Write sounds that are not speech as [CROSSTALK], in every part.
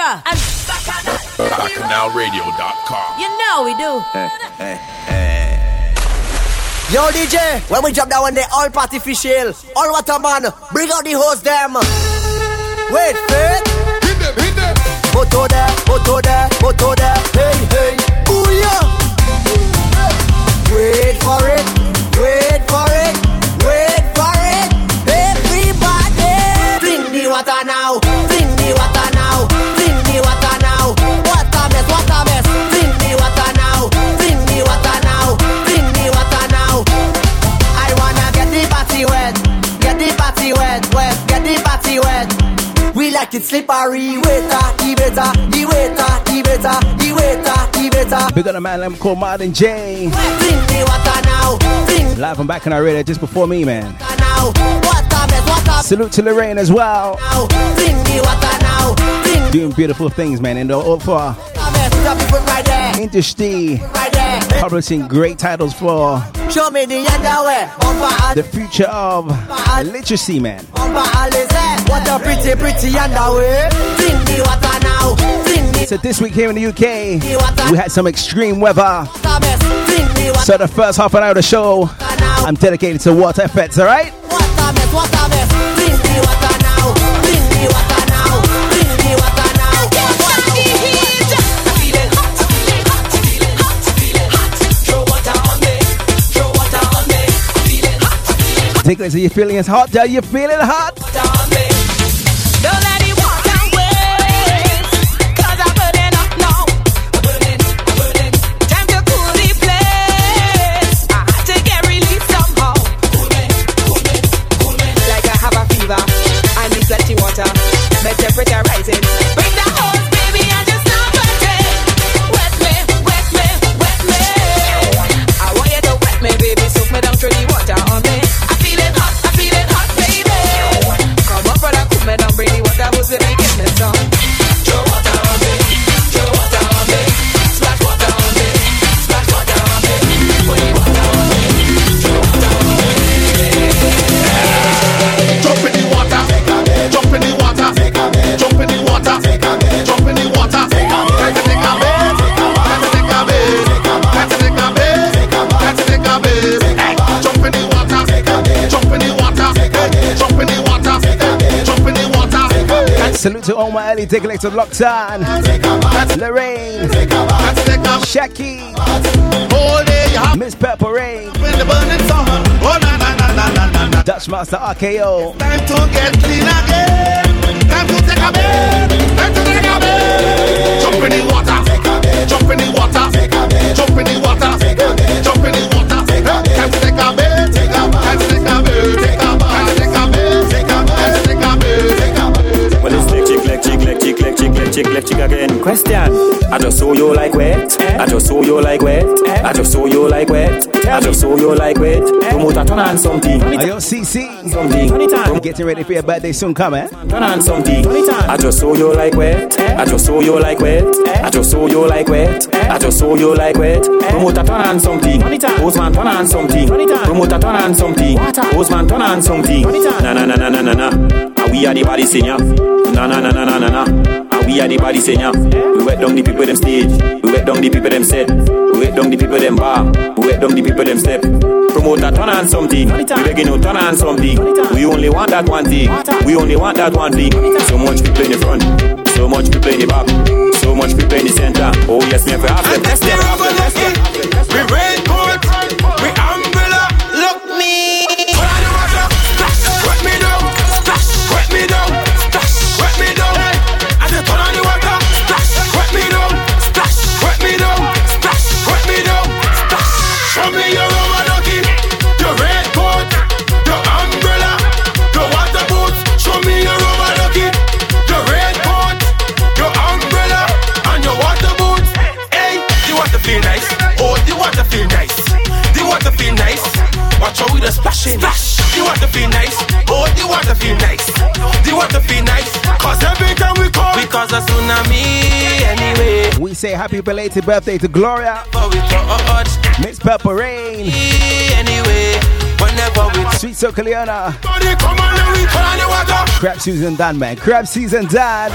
Extra. And BacchanalRadio.com. You know we do. Yo DJ, when we drop that one, they all artificial. All water man, bring out the hose them. Wait, wait. Hit them, hit them. Moto there, moto there, moto there. Hey, hey, booyah. Wait for it, We like it slippery, waiter, the better, the waiter, the better, the waiter, the better. Big on a man called Martin J. Bring the water now, bring Live from Bacchanal Radio just before me, man. now. What a mess, what a Salute to Lorraine as well. now. Bring the water now, bring Doing beautiful things, man. In the all for the mess. Stop it from right there, industry, publishing great titles for Show me the future of literacy, man. What a pretty, pretty underwear. Bring the water now, bring the So this week here in the UK, we had some extreme weather. water mess. Bring the water So the first half an hour of the show. I'm dedicated to water effects, all Nicholas, are you feeling it hot? Are you feeling hot? Salute to all my early take to Lockdown, Lorraine, Shaki, Miss Purple Rain. Oh. Dutch Master RKO. Time to get clean again. Time to take a bath. Time to take a bath. Jump in the water. Jump in the water. Jump in the water. Jump in the water. Time to take a bath. Time to take a bath. Chick, lick, chick, lick, chick, lick, chick again. Question. I just saw you like wet. I just saw you like wet. I just saw you like wet. I just saw you like wet. Promoter, turn on something. Ayo, CC. Something. Getting ready for your birthday soon, come, eh? Turn on something. I just saw you like wet. I just saw you like wet. I just saw you like wet. I just saw you like wet. Promoter, turn on something. Postman, turn on something. Promoter, turn on something. Postman, turn on something. Na na na na na na na. And we are the body singer. Na na na na na na na. We are the body singer. We wet down the people them stage. We wet down the people them set. We wet down the people them bar. We wet down the people them step. Promoter, turn on something. We begging you, turn on something. We only want that one thing. We only want that one thing. So much people in the front. So much people in the back. So much people in the center. Oh yes, me have to have them. The rubber say happy belated birthday to Gloria. Miss Purple Rain. Sweet Soca Leona. Crab season done, man. Crab season done.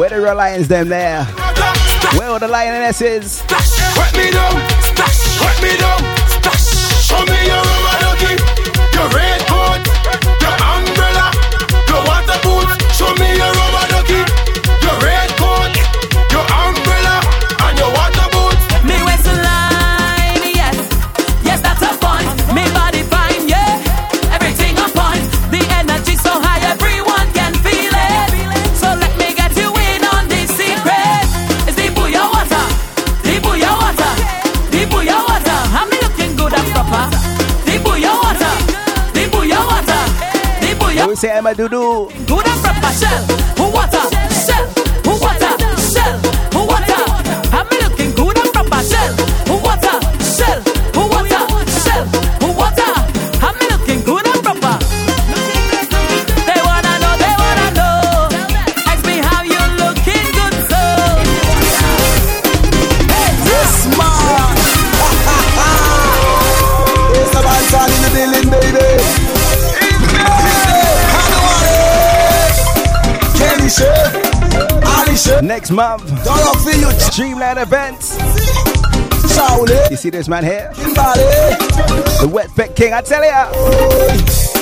Where the lions them there? Where are the lionesses? Wet me down, wet me down, show me your rubber ducky, your red say I'm a doo doo. Do the for myself. next month. Streamline events. You see this man here? The wet pet king, I tell ya.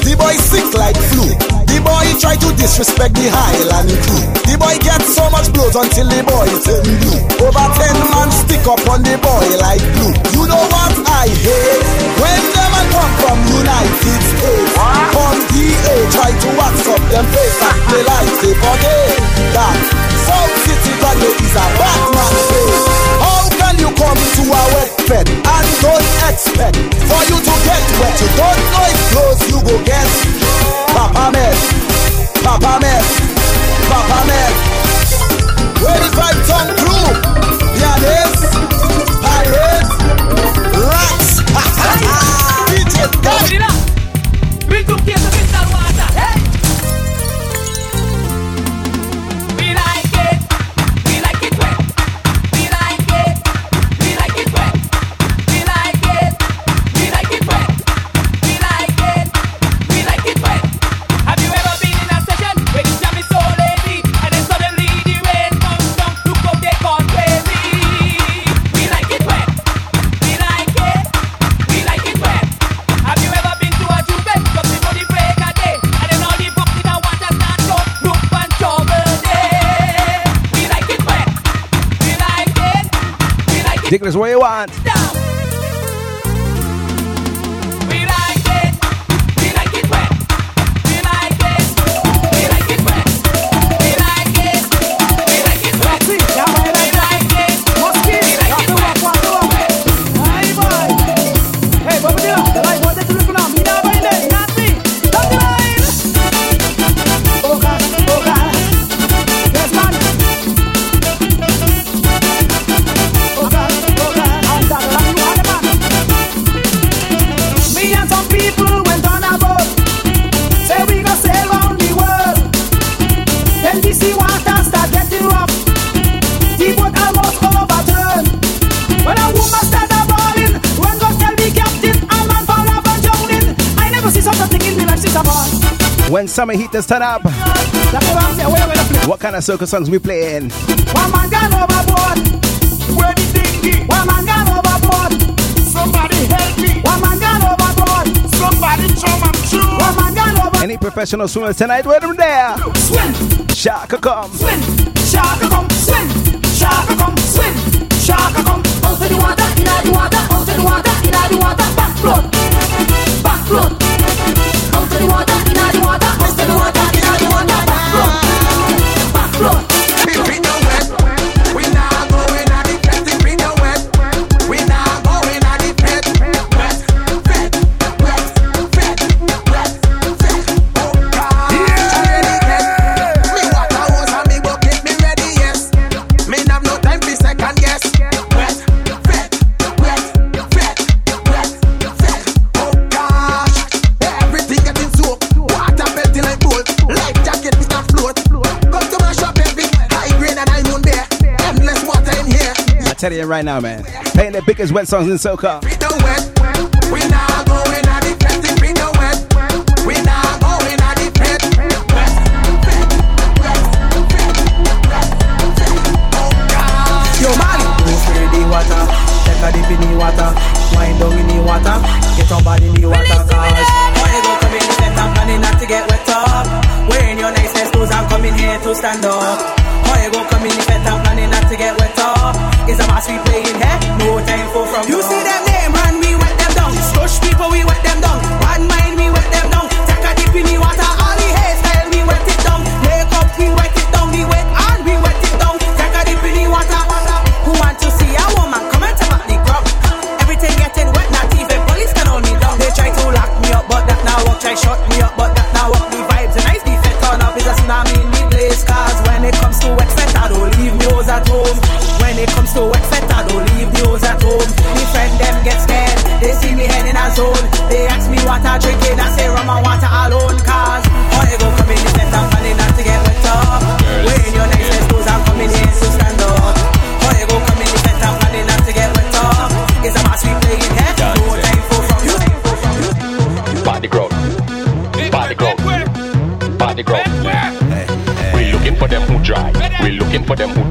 The boy sick like flu. The boy try to disrespect the Highland crew. The boy get so much blows until the boy turn blue. Over ten man stick up on the boy like blue. You know what I hate? When them a come from United States, from DA try to wax up them face and they like they forget that. So Kanye is a bad man. How can you come to a wet bed and don't expect for you to get wet? You don't know it close, you go get Papa Man, Papa Man, Papa Man. Where is my tongue crew? Pianist, pirate, rats. [LAUGHS] DJ [LAUGHS] Dutch. ridiculous way you want. heaters turn up. What kind of circus songs we playing? One man gone overboard. Where the dinghy? One man gone overboard. Somebody help me. One man gone overboard. Somebody. One man gone overboard. Any professional swimmers tonight? Where them there? Swim. Shark come. Swim. Shark come. Swim. Shark come. Swim. Shark come. Out of the water, in the water, out of the water, in the water, back float. telling you right now, man. Playing the biggest wet songs in soca. We don't wet, the water. Take a dip in the water. Wine down in the water. Get your body in the water, cause. Why you go coming in wetter? Planning not to get I'm coming here to stand up. Why you go come in the I'm is a mass we playing, hey?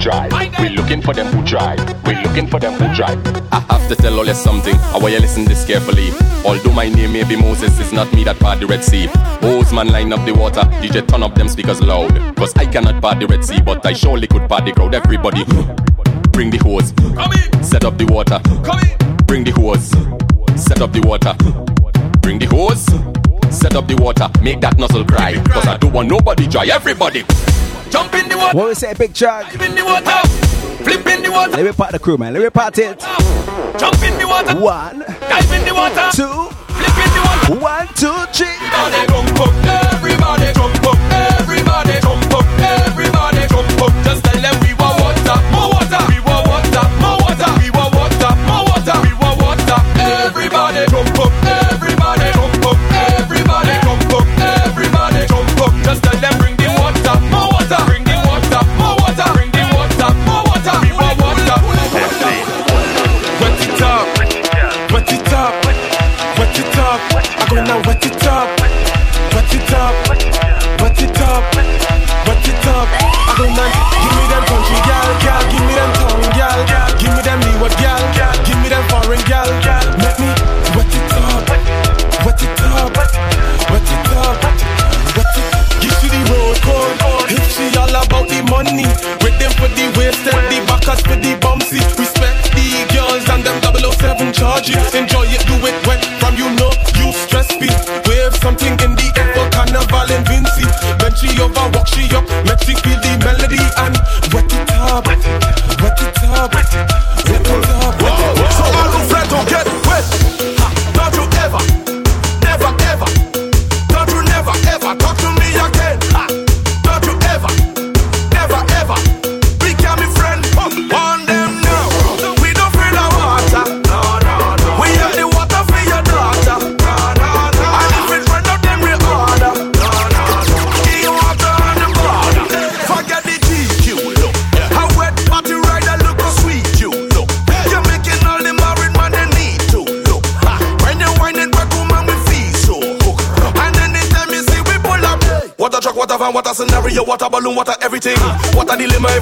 drive. We looking for them who drive. We're looking for them who drive. I have to tell all you something. I want you listen this carefully. Although my name may be Moses, it's not me that part the Red Sea. Bozeman line up the water. DJ turn up them speakers loud. Cause I cannot part the Red Sea, but I surely could part the crowd. Everybody, bring the hose. Come in. Set up the water. Come in. Bring the hose. Set up the water. Bring the hose. Set up the water. Make that nozzle cry. Cause I don't want nobody dry. Everybody. Jump in the water. What we say, big charge? Jump in the water. Flip in the water. Let me part the crew, man. Let me part it. Jump in the water. One. Dive in the water. Two. Flip in the water. One, two, three. Everybody jump up. Everybody jump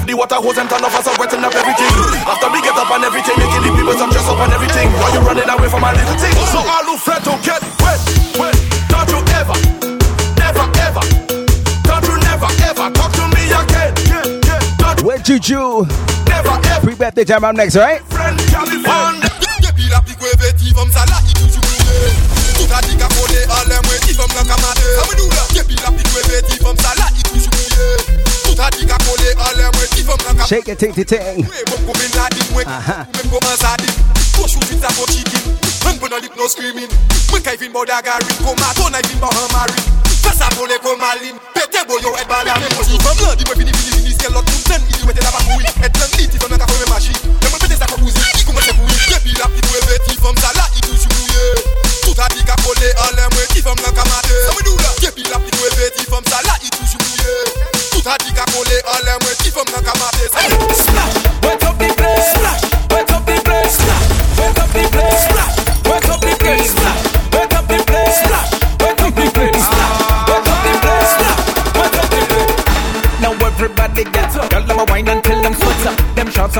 The water hose and turn off us up, wetting up everything. After we get up and everything, making the people some dress up and everything. Why you running away from my little thing? So all who fret don't get wet, wet. Don't you ever, never, ever. Don't you never, ever talk to me again. Yeah, yeah, do? Where Never, ever. Pre birthday time, I'm next, right? Friend Shake it, ting ting. Uh-huh.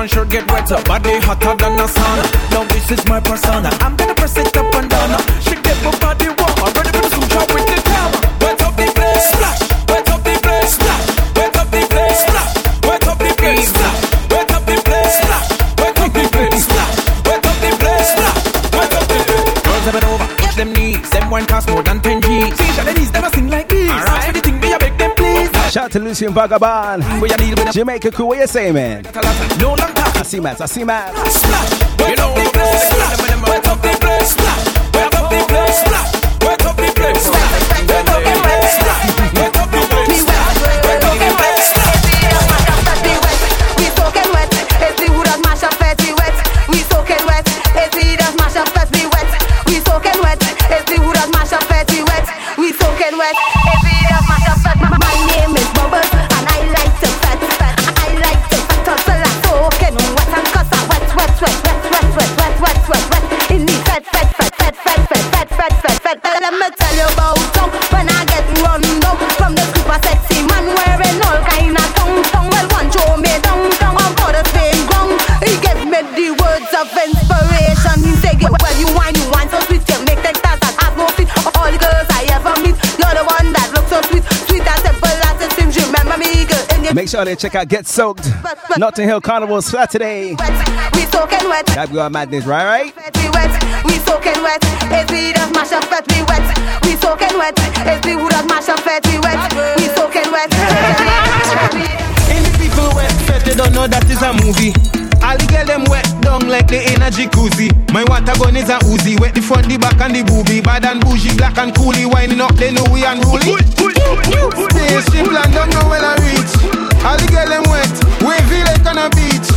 sun sure get wetter. Body hotter than a sauna. Now this is my persona. I'm gonna press it up and down. She get my body warm. I'm ready for some job with the camera. Wet up the place, splash. Wet up the place, splash. Wet up the place, splash. Wet up the place, splash. Wet up the place, splash. Wet up the place, splash. Wet up the place, splash. Wet up the place. Girls have it over. Touch them knees. Them one cost more than ten G's. See, Jalenese never sing like this. Alright, the thing me a beg them please. Shout to Lucian Vagabond. Jamaica cool. What you say, man? No longer C-Mats, I see Mats. You know, sure they check out Get Soaked. Notting Hill Carnival Saturday. wet. We soaking wet. That girl madness, right? Right? We wet, we soaking wet. It's the that mash up fat, we wet. We soaking wet. It's the wood that mash up fat, we wet. We soaking wet. Any people wet fed, they don't know that is a movie. All the girl them wet down like the in a jacuzzi. My water gun is a Uzi, wet the front, the back and the booby. Bad and bougie, black and coolie, winding up, they know we unruly. Spaceship land don't know when I reach. All the girl them wet, wavy like on a beach.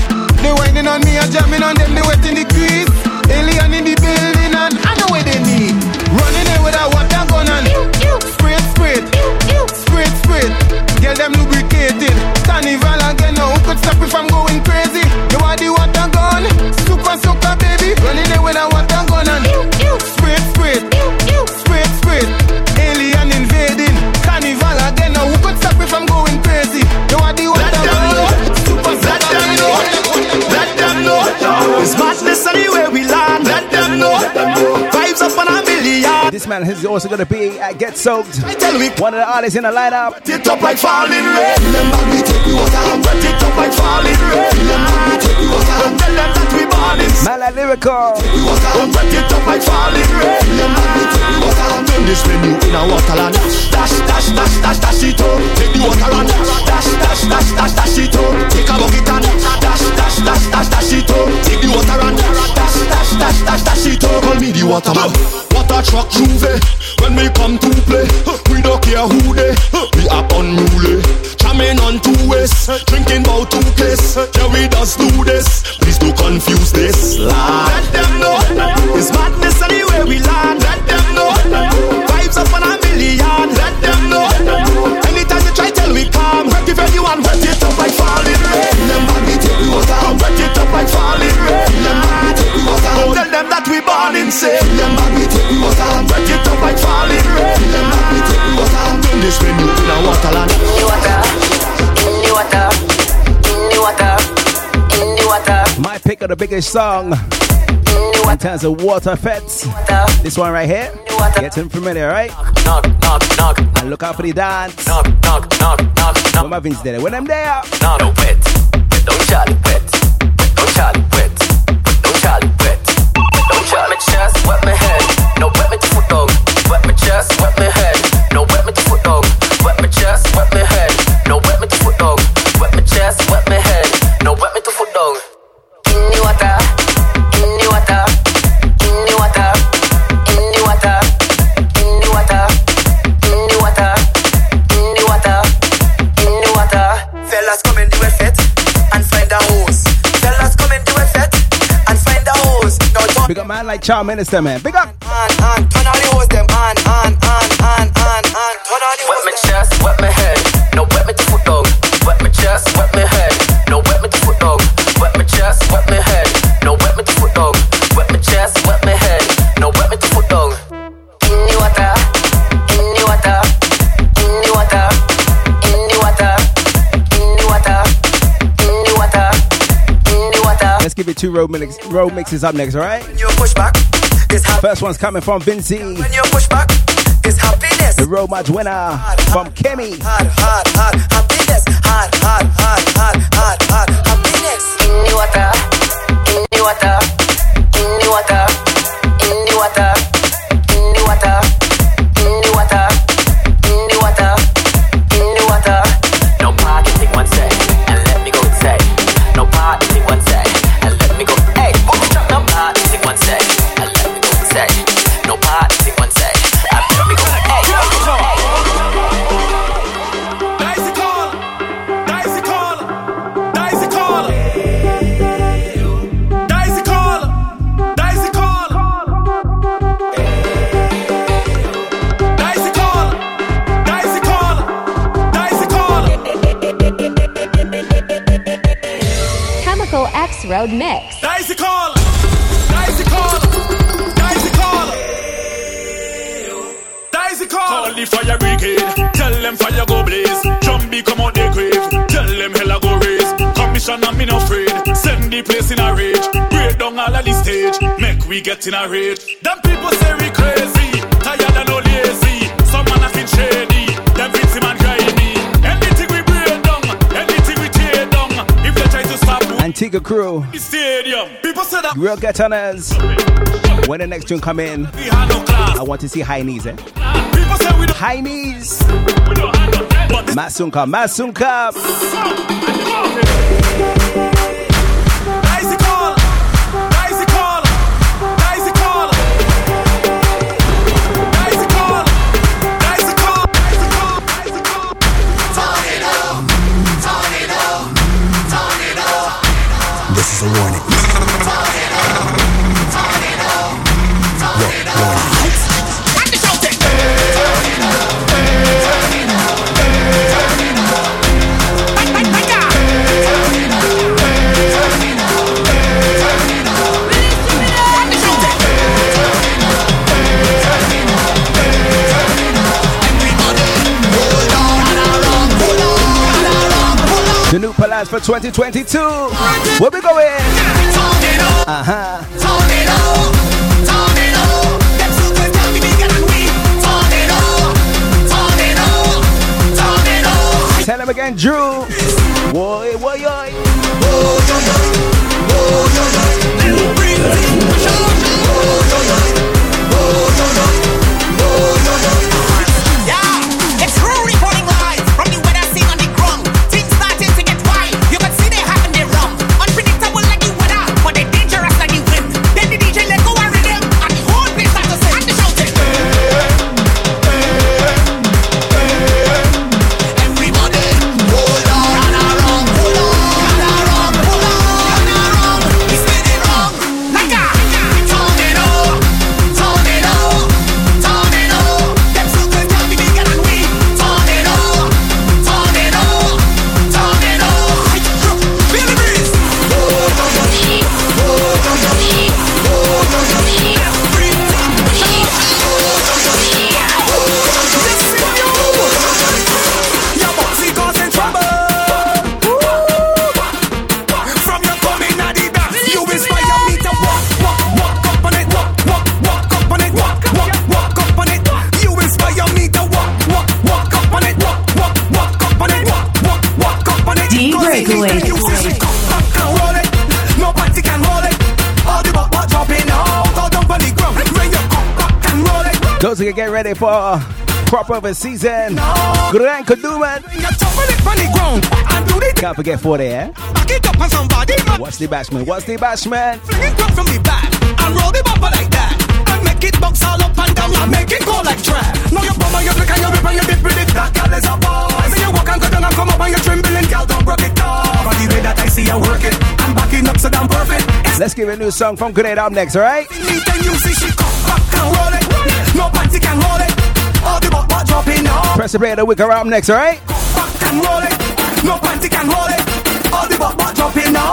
They winding on me and jamming on them, they wet in the crease. Alien in the building and I know what they need. Running in with a water gun and sprayt, sprayt, sprayt, sprayt. Girl them lubricated. Carnival again now, who could stop if I'm going crazy? You want the water gun? Super soaker baby. Running in with a water gun and sprayt, sprayt, sprayt, sprayt. This man is also going to be at Get Soaked. I tell we One of the artists in the lineup. Wet it up like falling rain. Remember me take the water wet it up like falling rain. Remember me take the water tell them that we born in Man like Lyrikal. the wet it up like falling rain. Remember me take the water and turn this menu in a waterland. Dash, dash, dash, dash, dash it up. Take the water and dash, dash, dash, dash, dash it up. Take a bucket and dash, dash, dash, dash, dash it up. Take the water and dash, dash, dash, dash, dash it up. Call me the waterman. Water truck Juve. When we come to play, we don't care who they. We up unruly. Jamming on two ways, drinking about two case. Yeah, we just do this. Please don't confuse this. Lad. Let them know it's madness anywhere we land. Let them know vibes up on a million. Let them know anytime you try, tell we calm. Wet if anyone it up like falling rain. Remember me take the water, wet it up like falling rain. Remember me take the water. Tell them that we born insane. Remember me take the water, wet it up like falling rain. Remember me take the water. Turn this venue in a waterland. The water, in the water, in the water, My pick of the biggest song in in terms of water fetes. This one right here. Getting familiar, right? Knock, knock, knock, And look out for the dance. knock, knock, knock, knock, When my Vince it. When them there. Knock, no wet. Wet, don't Charlie wet. Wet, don't Charlie man, like Charm Minister, man. Big up. And, and, and all the them two road, mix, road mixes up next, alright? When you push back, it's happy. First one's coming from Vinci, When you push back, it's happiness. the road match winner from Kemi. Hard, hard, hard, happiness. Hard, hard, hard, hard, hard, hard, happiness. In the water, in the water, Crossroad Mix. Dicey call, dicey call, dicey call. Dicey call. Call the fire brigade. Tell them fire go blaze. Jumbie come out the grave. Tell them hella go raise. Commission and me no afraid. Send the place in a rage. Break down all of the stage. Make we get in a rage. Them people say Antigua crew. People say that Real get on us. When the next tune come in, we had no class. I want to see high knees, eh? People say we don't, High knees. we don't have no But this Masunka, Masunka. For 2022. Where we going? Uh huh. Tell him again, Drew. Those who can get ready for proper season. Grand Kaduman. When you jump on it on the ground and do the Can't forget 40, eh? back it up on somebody, man. What's the bashman? What's the bashman? Fling it from the back and roll the bumper like that. And make it bounce all up and down and make it go like trap. Now you bummer, you flick and you rip and you dip with it. That girl is a boss. See you walk and go down and come up and you trembling. Girl, don't break it off. The way that I see you work it, I'm backing up so damn perfect. It's Let's give a new song from Grenade up next, alright? Me then you see back and roll it. Nobody can hold it. All the butt butt dropping off. Press the play the wicker up next, alright? back and roll it. No panty can hold it. All the butt butt dropping now.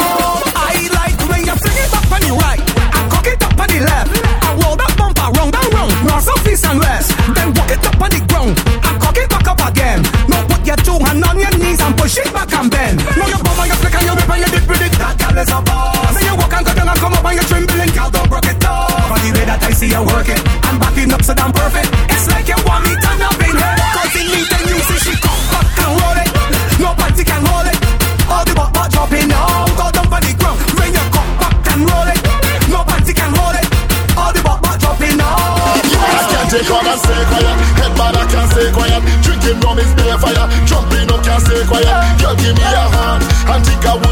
I like when you fling it back on the right and cock it up on the left. And roll that bumper round and round, north, south, east and west. Then walk it up on the ground and cock it back up again. Now put your two hand on your knees and push it back and bend. Now you bump and you flick and you rip and you dip with it. That girl is a boss. Then you walk and go down and come up and you trembling. Girl, don't broke it way that I see you work it, I'm backing up so damn perfect. It's like you want me in here. Cause in me then you see she come back and roll it. Nobody can hold it. All the butt dropping now. Go down on the ground. When you come back and roll it. Nobody can hold it. All the butt dropping now. I can't take on and stay quiet. Head bad, I can't stay quiet. Drinking rum is bare fire. Jumping up, can't stay quiet. Girl, give me a hand. And think I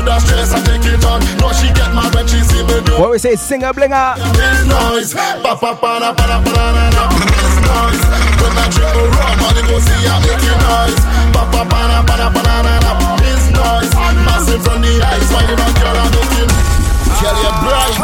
What we say, singer blinger. this noise. Pa pa pa na pa na pa na na na. This noise. When I drink the rum, money go see I make it noise. Pa pa pa na pa na pa na na na. This noise. Massive from the eyes, why you not girl I'm making? Girl, you're bright,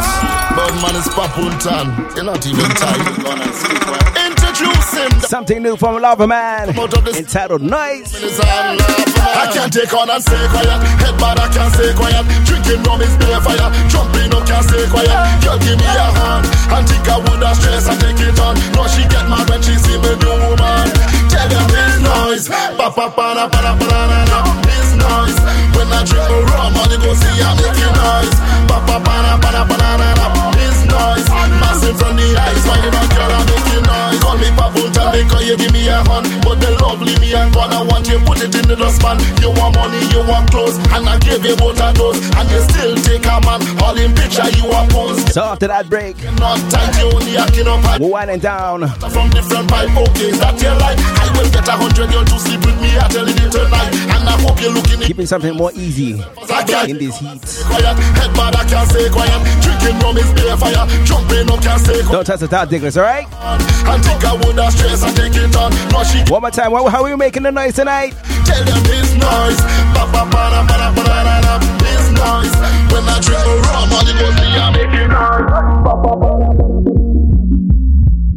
but man is Papultan. You're not even tired. Introduce. Something new from Lavaman entitled Nice. I can't take on and stay quiet. Head bad, I can't stay quiet. Drinking rum is bare fire. Jumping up, can't stay quiet. Girl, give me a hand. And think I would have stress and take it on. No, she get mad when she see me do woman. Tell them this noise. Pa pa pa na pa na pa na na na. This noise. When I drink my rum, all you go see I'm making noise. Pa pa pa na pa na pa na na na. This noise. Massive from the eyes. Why you not girl, I'm making noise. Call me Papultan because you give me a hand. But the lovely me and God, I want you put it in the dustpan. You want money, you want clothes, and I give you both of those. And you still take a man, all in picture you are posed. So after that break, Not tight, you only acting up high. we're winding down. From different pipe, okay, is that your life? I will get a hundred girl to sleep with me, I tell you tonight. And I hope you're looking Keeping something more easy in this heat. quiet. Head I can't stay quiet. Drinking rum is bare fire. Jumping up, can't stay quiet. Don't touch the top diggers, alright? I think I would have stress and take it on. No, she One more time, how are we making the noise tonight? Tell them this noise. Ba ba ba da ba da ba da da da. This noise. When I drink a rum, all you go see I make it noise. Ba ba ba da ba da.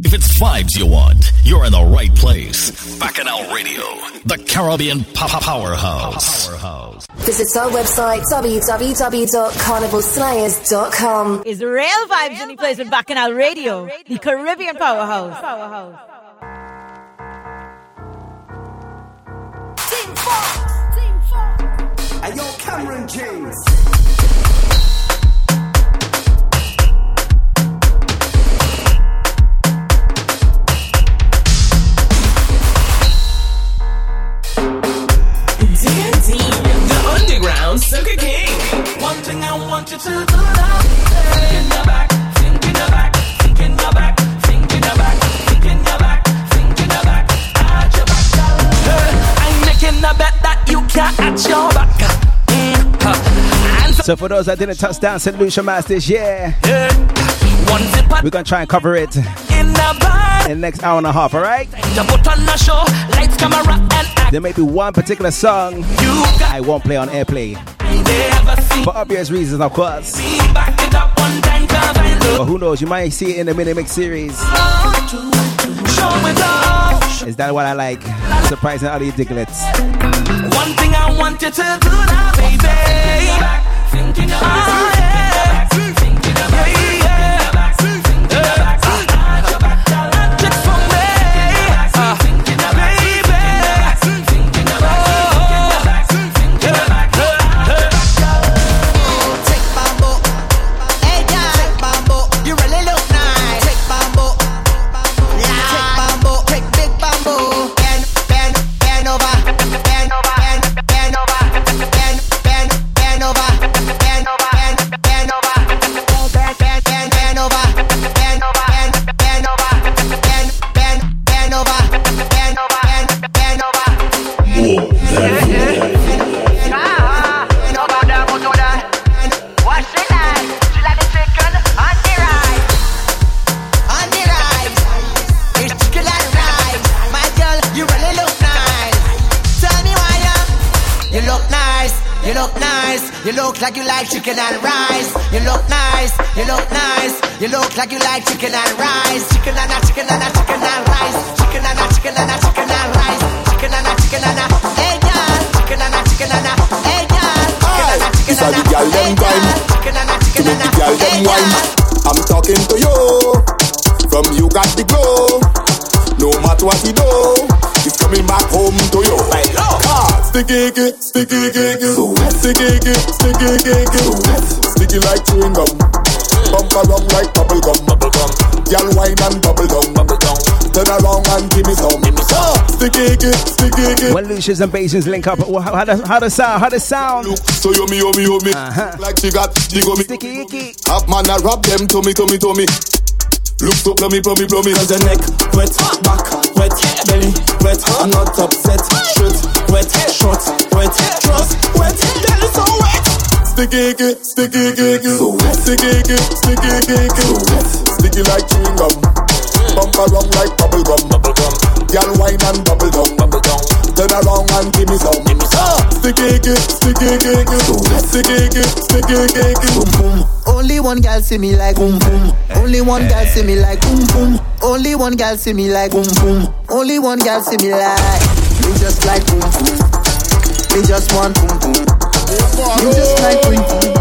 If it's vibes you want, you're in the right place. Bacchanal Radio, the Caribbean Pop Powerhouse. Powerhouse. Visit our website www.carnivalslayers.com. Is real vibes in the place with Bacchanal Radio, the Caribbean powerhouse. powerhouse. One thing I want you to do now. In the back, Bet that you can't at your back. Mm, huh. So for those that didn't touch down St. Lucia Mass this year, one we're gonna try and cover it in the next hour and a half, alright? You put on a show, lights, camera, and act. There may be one particular song I won't play on airplay. they ever seen. For obvious reasons, of course. Me back it up one time, cause I love But who knows, you might see it in the mini mix series. off. Is that what I like? Surprising all these diglets. One thing I want you to do now, baby. Thinking about ah, yeah. Chicken and rice. You look nice. You look nice. You look like you like chicken and rice. Chicken and a chicken and a chicken and rice. Chicken and a chicken and a chicken and rice. Chicken and a chicken and a. Hey girl. Chicken and a chicken and a. Hey girl. Chicken and a chicken a and a. Hey, girl. Chicken and a chicken and a. Hey, girl. Icky. And Basins link up, wh- how, how, does, how does sound? How does sound? Look, so yummy, yummy, yummy. Uh-huh. Like she got the gummy. Sticky icky. Half man a rub them to me, to me, to me. Look so plummy, plummy, plummy. Cause your neck wet, back wet, belly wet. I'm not upset. Shirt wet, shorts wet, dress wet. Girl, it's so wet. Sticky, icky, sticky, icky, icky. Sticky, icky, sticky, icky, icky. Sticky like chewing gum. Bump around like bubble gum, bubble gum. Girl wine and bubble down, bubble down. Turn around and give me some, give me some. Sticky, sticky, sticky, sticky, sticky, sticky, sticky, boom boom. Only one gal eh. see me like boom boom. Only one gal see me like boom boom. Only one gal see me like boom boom. Only one gal see me like me just like boom boom. Me just want boom boom. Me just like boom boom.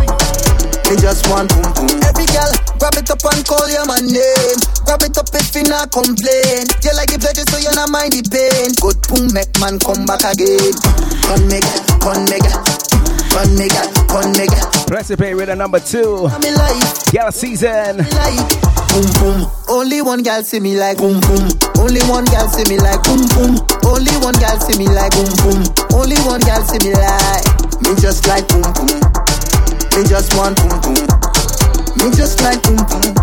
Me just want boom boom. Gal grab it up and call your man name. Grab it up if you not complain. You like the pleasure so you not mind the pain. Good boom make man come back again. Come it, come make it. Come make it, come make it. Recipe reader number two. Gal season. Boom boom. Only one gal see me like boom boom. Only one gal see me like boom boom. Only one gal see me like boom boom. Only one gal see me like me just like boom boom. Me just want boom boom. Me just like boom boom.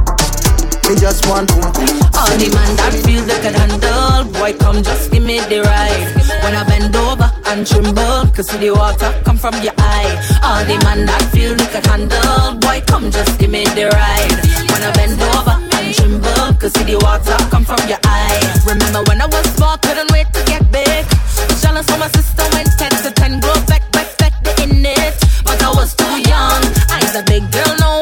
Me just want boom boom. All the man that feels they can handle, boy, come just give me the ride. When I bend over and tremble, cause see the water come from your eye. All the man that feel they can handle, boy, come just give me the ride. When I bend over and tremble, cause see the water come from your eye. Remember when I was small, couldn't wait to get big. Jealous for my sister went 10 to 10, grow back, back, back, the in it. But I was too young. I's a big girl, no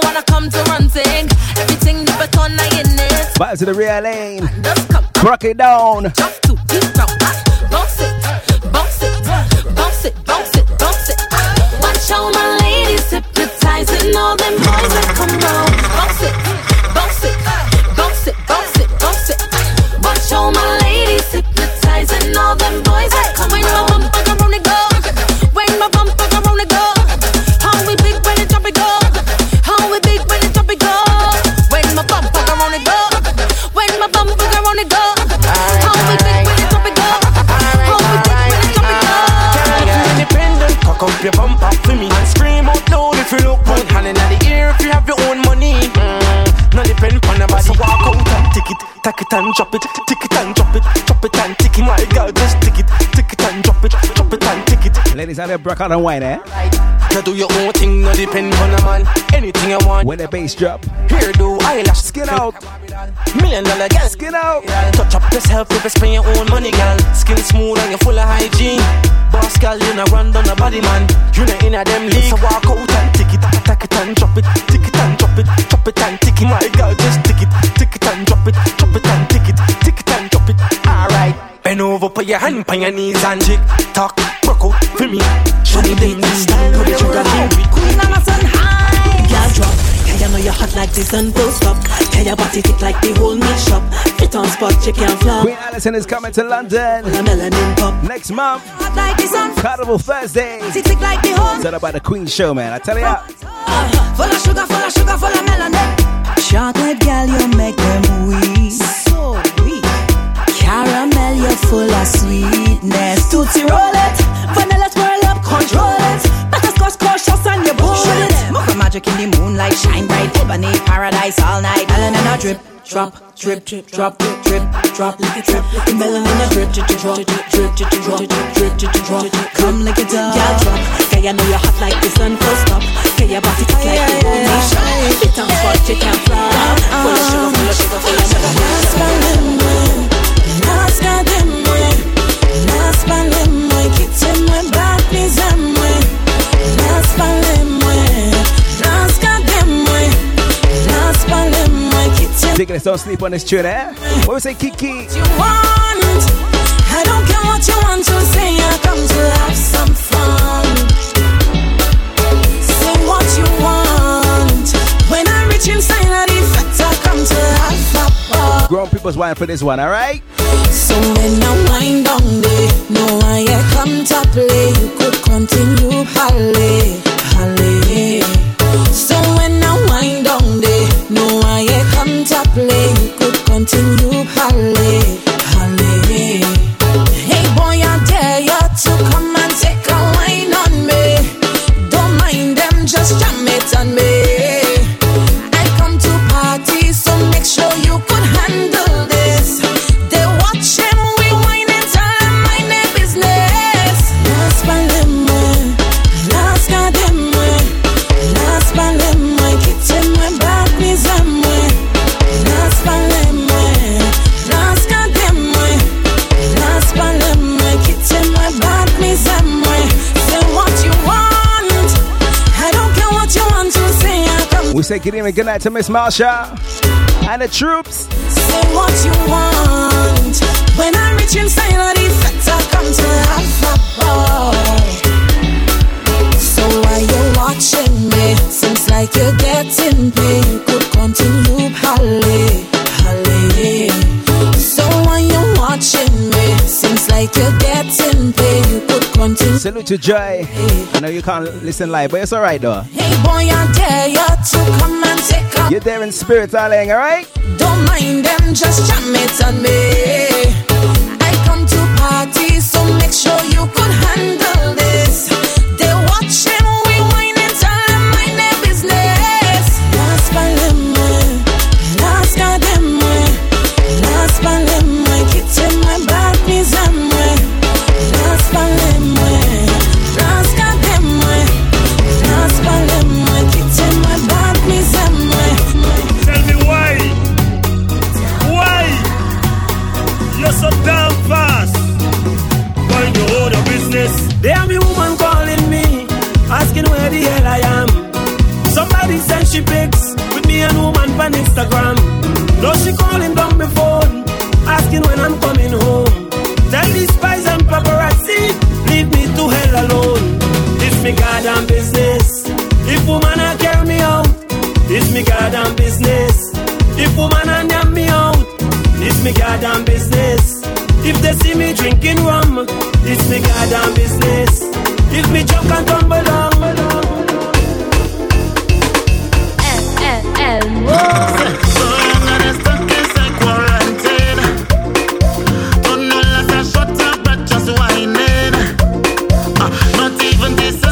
come to run thing. Everything the baton I in it. Back to the real lane. Crack it down. Just to deep down. Bounce it, bounce it, bounce it, bounce it, bounce it. Watch all my ladies hypnotizing all them boys that come round. Bounce it, bounce it, bounce it, bounce it, bounce it. Watch all my ladies and drop it, tick it and drop it, drop it and tick it. My girl, just tick it, tick it and drop it, drop it and tick it. Ladies out there, broke out and wine, eh? Do your own thing, no depend on a man. Anything I want. When the bass drop. Here do eyelash. Skin out. Million dollar girl. Skin out. Touch up yourself if you spend your own money, girl. Skin smooth and you're full of hygiene. Boss girl, you not run down a body man. You not in a them league. So walk out and tick it, tack it and drop it, tick it and drop it, drop it and tick it. My girl, just tick it, tick it and drop it, drop it and tick it, tick it and drop it. Alright. Bend over, put your hand on your knees and tick tock, broke out for me. Show me the style, put it sugar king. Queen Amazon high. Girl drop. Yeah, you know you're hot like this and don't stop. Yeah, your body fit like the whole meat shop. Fit on spot, chicken and flop. Queen Alison is coming to London next month. Hot like this and Carnival Thursday. tick tick like the whole. It's all about the Queen Show, man. I tell ya. Uh, uh, full of sugar, full of sugar, full of melanin. Chocolate girl, you make them weak. So weak. Caramel, you're full of sweetness. Tootsie roll it, vanilla twirl up, control it. Butterscotch cautious and you board it. Mocha magic in the moonlight, shine bright, ebony paradise all night. Melon and a drip, drop, drip, drip, drop, drip, drop, like a drip. Melon and a drip, drip, drop, drip, drip, drop, drip, drip, drop. Come like a dove, girl drop. Yeah, you know you're hot like the sun, full stop. Yeah, your body tick like the whole nation. Fit on spot, chicken and flop. Full of sugar, full of sugar, full of melanin. Diggers, don't sleep on this tune, eh? What we say, Kiki? I don't care what you want to say, I come to have some fun. Say what you want. When I reach inside Grown people's wine for this one, alright? So when I wind down there, no I yet come to play. You could continue, halle, halle. So when I wind down there, no I yet come to play. You could continue, halle, halle. Hey boy, I dare you to come and take a wine on me. Don't mind them, just jam it on me. say good evening, good night to Miss Marsha and the troops. Say what you want. When I reach inside of the sector, come to life, boy. So why you watching me? Seems like you're getting paid. You could continue, Holly, Holly. So why you Salute to Joy. I know you can't listen live, but it's alright though. Hey boy, I dare you to come and take up. You're there in spirit, darling, alright? Don't mind them, just jam it on me. I come to parties, so make sure you could handle this. pics with me and woman on Instagram. Though she calling down my phone, asking when I'm coming home. Tell these spies and paparazzi, leave me to hell alone. This me goddamn business. If woman a carry me out, this me goddamn business. If woman a damn me out, this me goddamn business. If they see me drinking rum, this me goddamn business. If me jump and tumble down.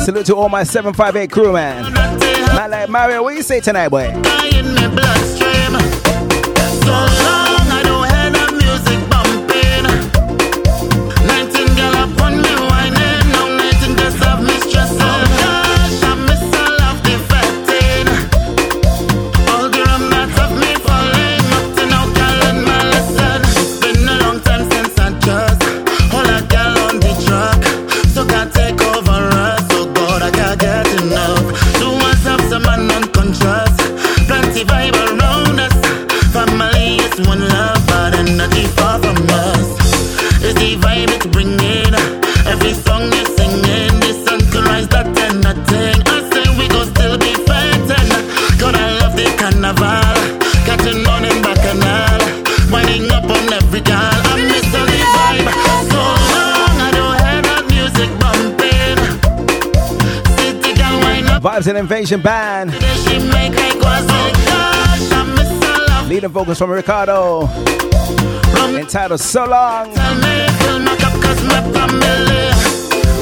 Salute to all my 758 crew, man. Man like Mario, what you say tonight, boy? Invasion Band. Leading vocals from Ricardo. Entitled So Long.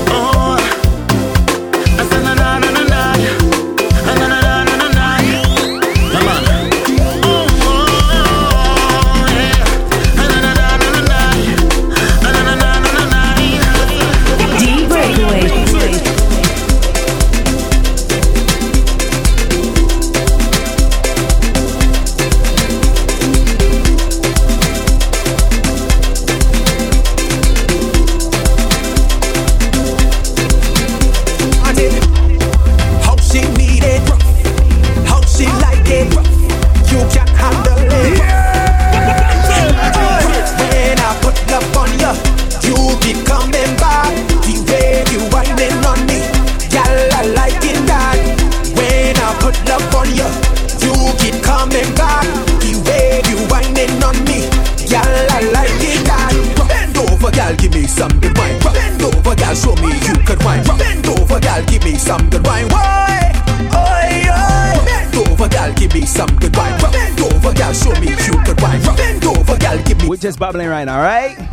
Oh. just bubbling right now, right?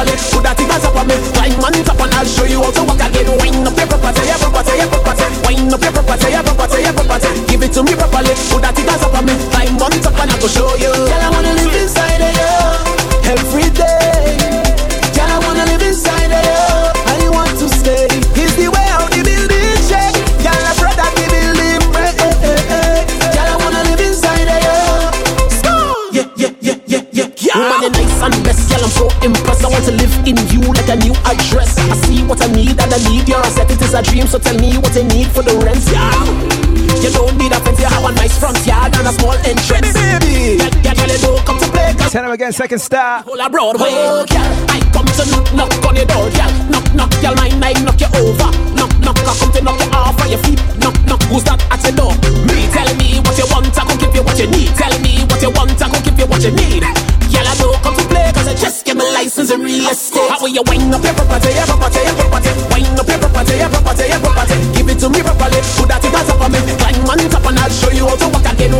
properly. Put that thing on top of me. Climb on top and I'll show you how to walk again. Wind up your property, your property, your property. Wind up your property, your property, your property. Give it to me properly. Put that thing on top of me. Climb on top and I'll show you. Girl, I wanna live inside of want to live in you like a new address. I see what I need and I need your asset. It is a dream, so tell me what you need for the rent, yeah. You don't need a fence, you have a nice front yard and a small entrance. Baby, yeah, yeah, girl, you don't come to play. Tell him again, second star. Whole Broadway, oh, girl. I come to knock, knock on your door, girl. Knock, knock, girl, mine, I knock you over. Knock, knock, I come to knock you off of your feet. Knock, knock, who's that at your door? Me, tell me what you want, I go give you what you need. Tell me what you want, I go give you what you need. Real estate. How will you wind up your property, your property, your property? Wind up your property, your property, your property. Give it to me properly, put that thing on top of me. Climb on top and I'll show you how to walk again.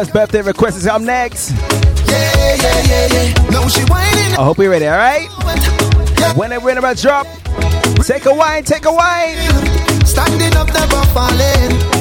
First birthday request is up next. Yeah, yeah, yeah, she. I hope you're ready, alright? When it when about drop, take a wine, take a wine. Standing up, never falling.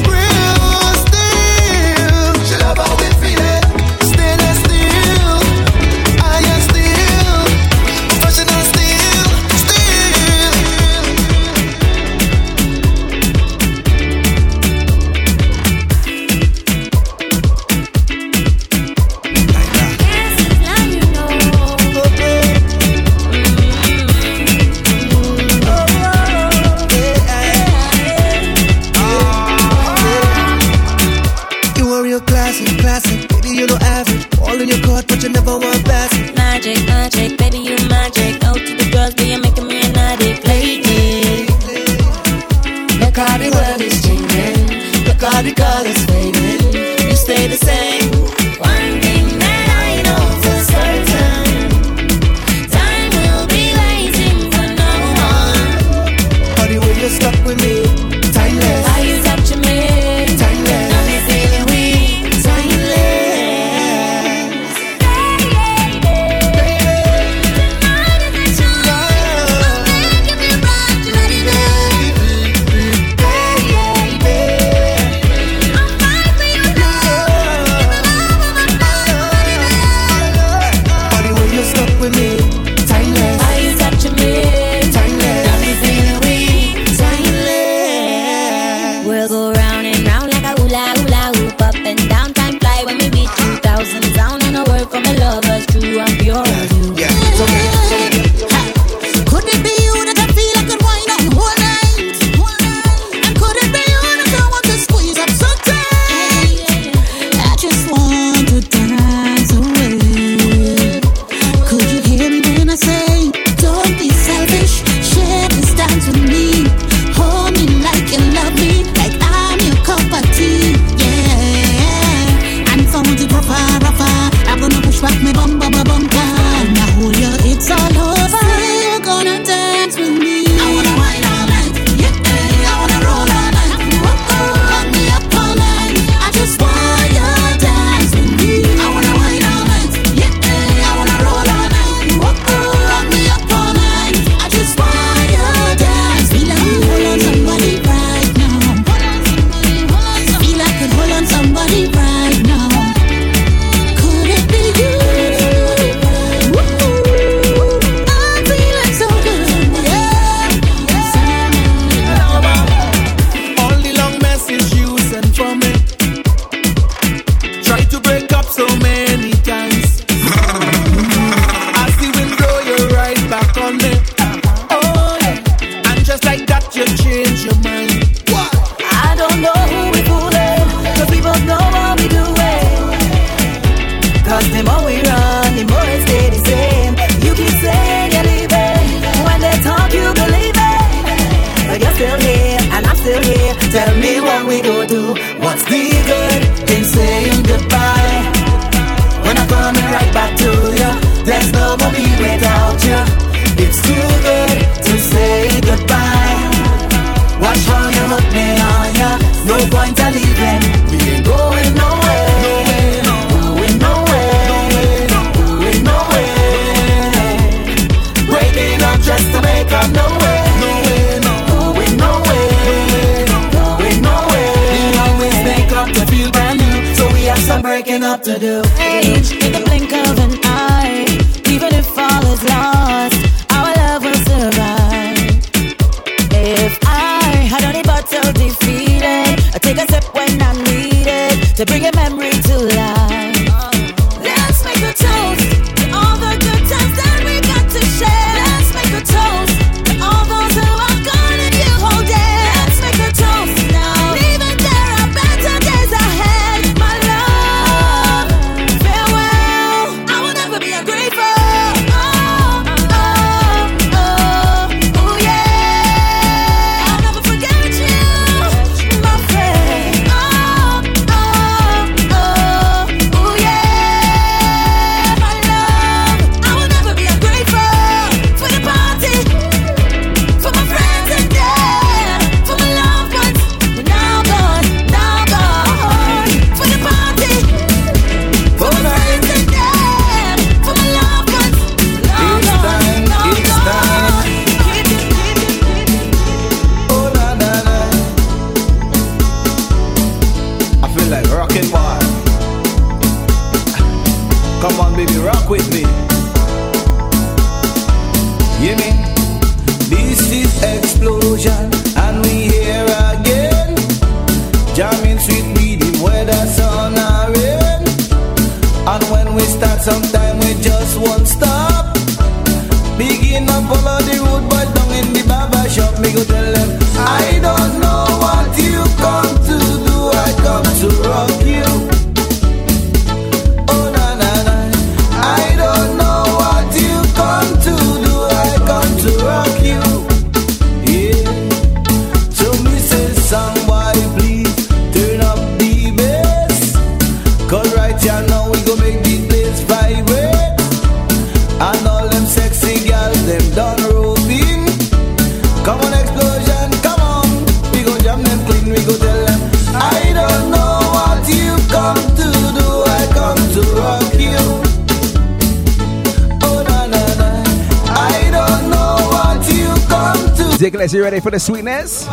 Ready for the sweetness?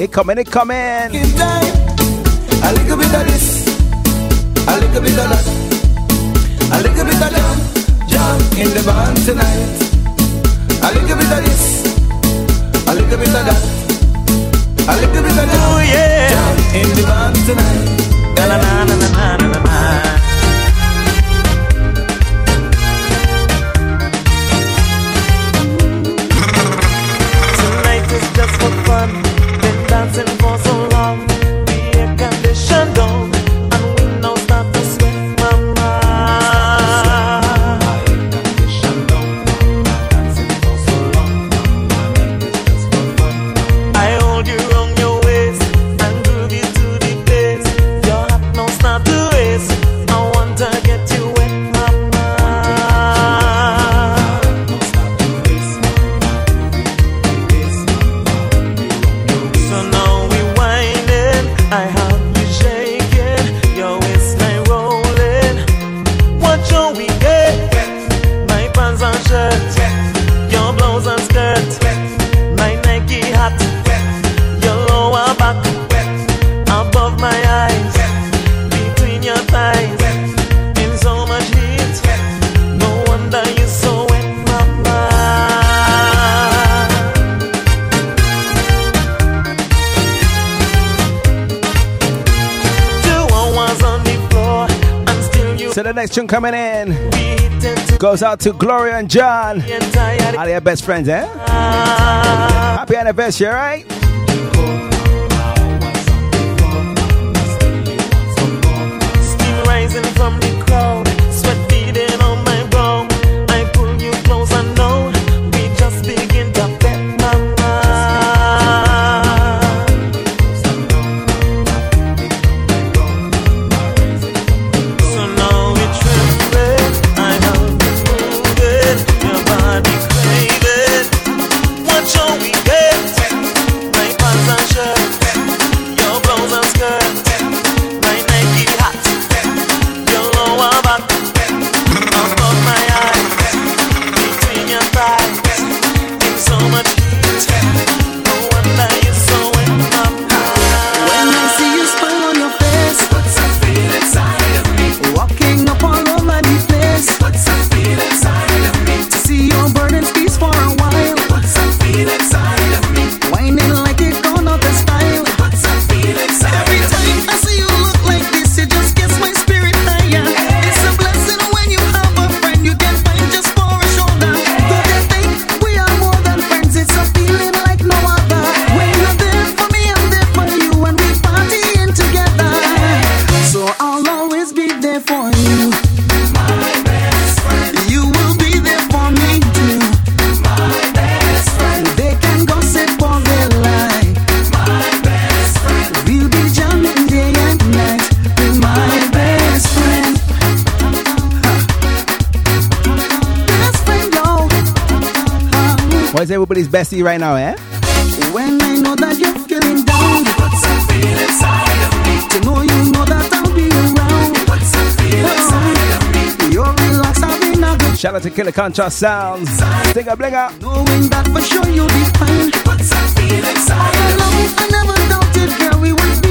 It coming, it coming. coming in goes out to Gloria and John. Are they your best friends, eh? Happy anniversary, right? Still rising from the crowd. is Bessie right now, eh? When I know that you're feeling down, feel inside of me. You know that I'll be around, feel inside of me. You're relaxed, I've good. Shout out to Killer Contrast Sounds. Blinga blinga. Ah. Knowing that for sure you'll be fine, it puts feel inside of me. Love I never doubted, girl, we would be.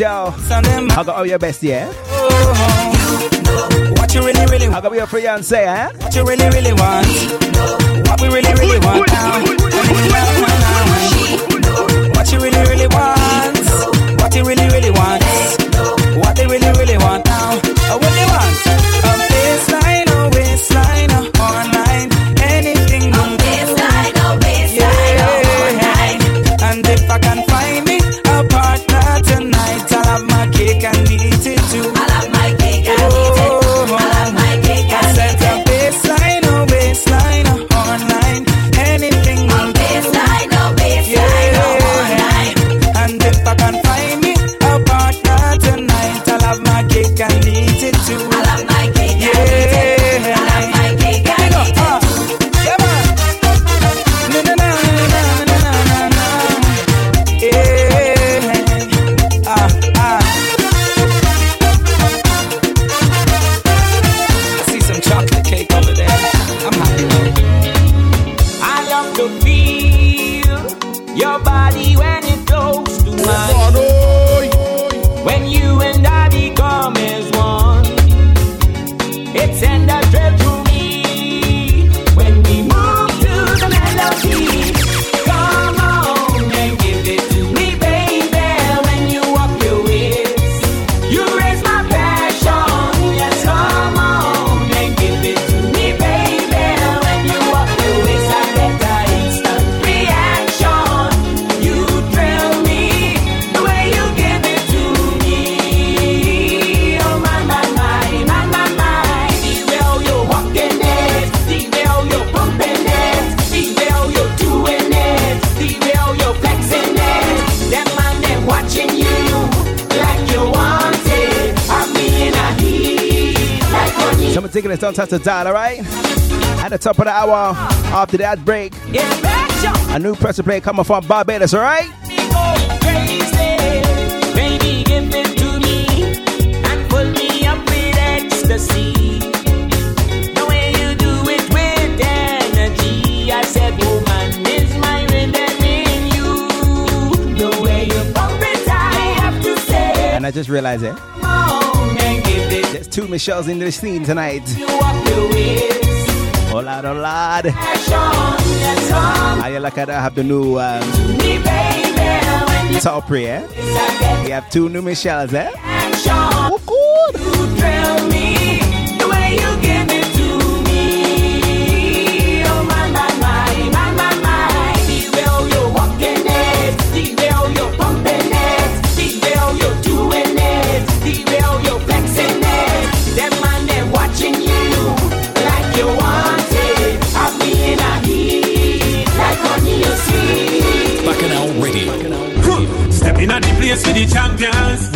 show. I got all your best, yeah? What you really, really want. I got your free eh? What you really, really want. What we really, really want now. What you really, really want. What you really, really want. What they really, really want now. What they want. Don't the dial, alright? At the top of the hour, after that break, a new pressure play coming from Barbados, alright? Baby, give it to me and pull me up with ecstasy. The way you do it with energy, I said, woman, is my rhythm in you. The way you pump it, I have to say, And I just realized it. There's two Michelles in the scene tonight. to walk the ways. Lord, lord. Action, yes, on How you like that? I have the new um, top eh? We have two new Michelles, eh?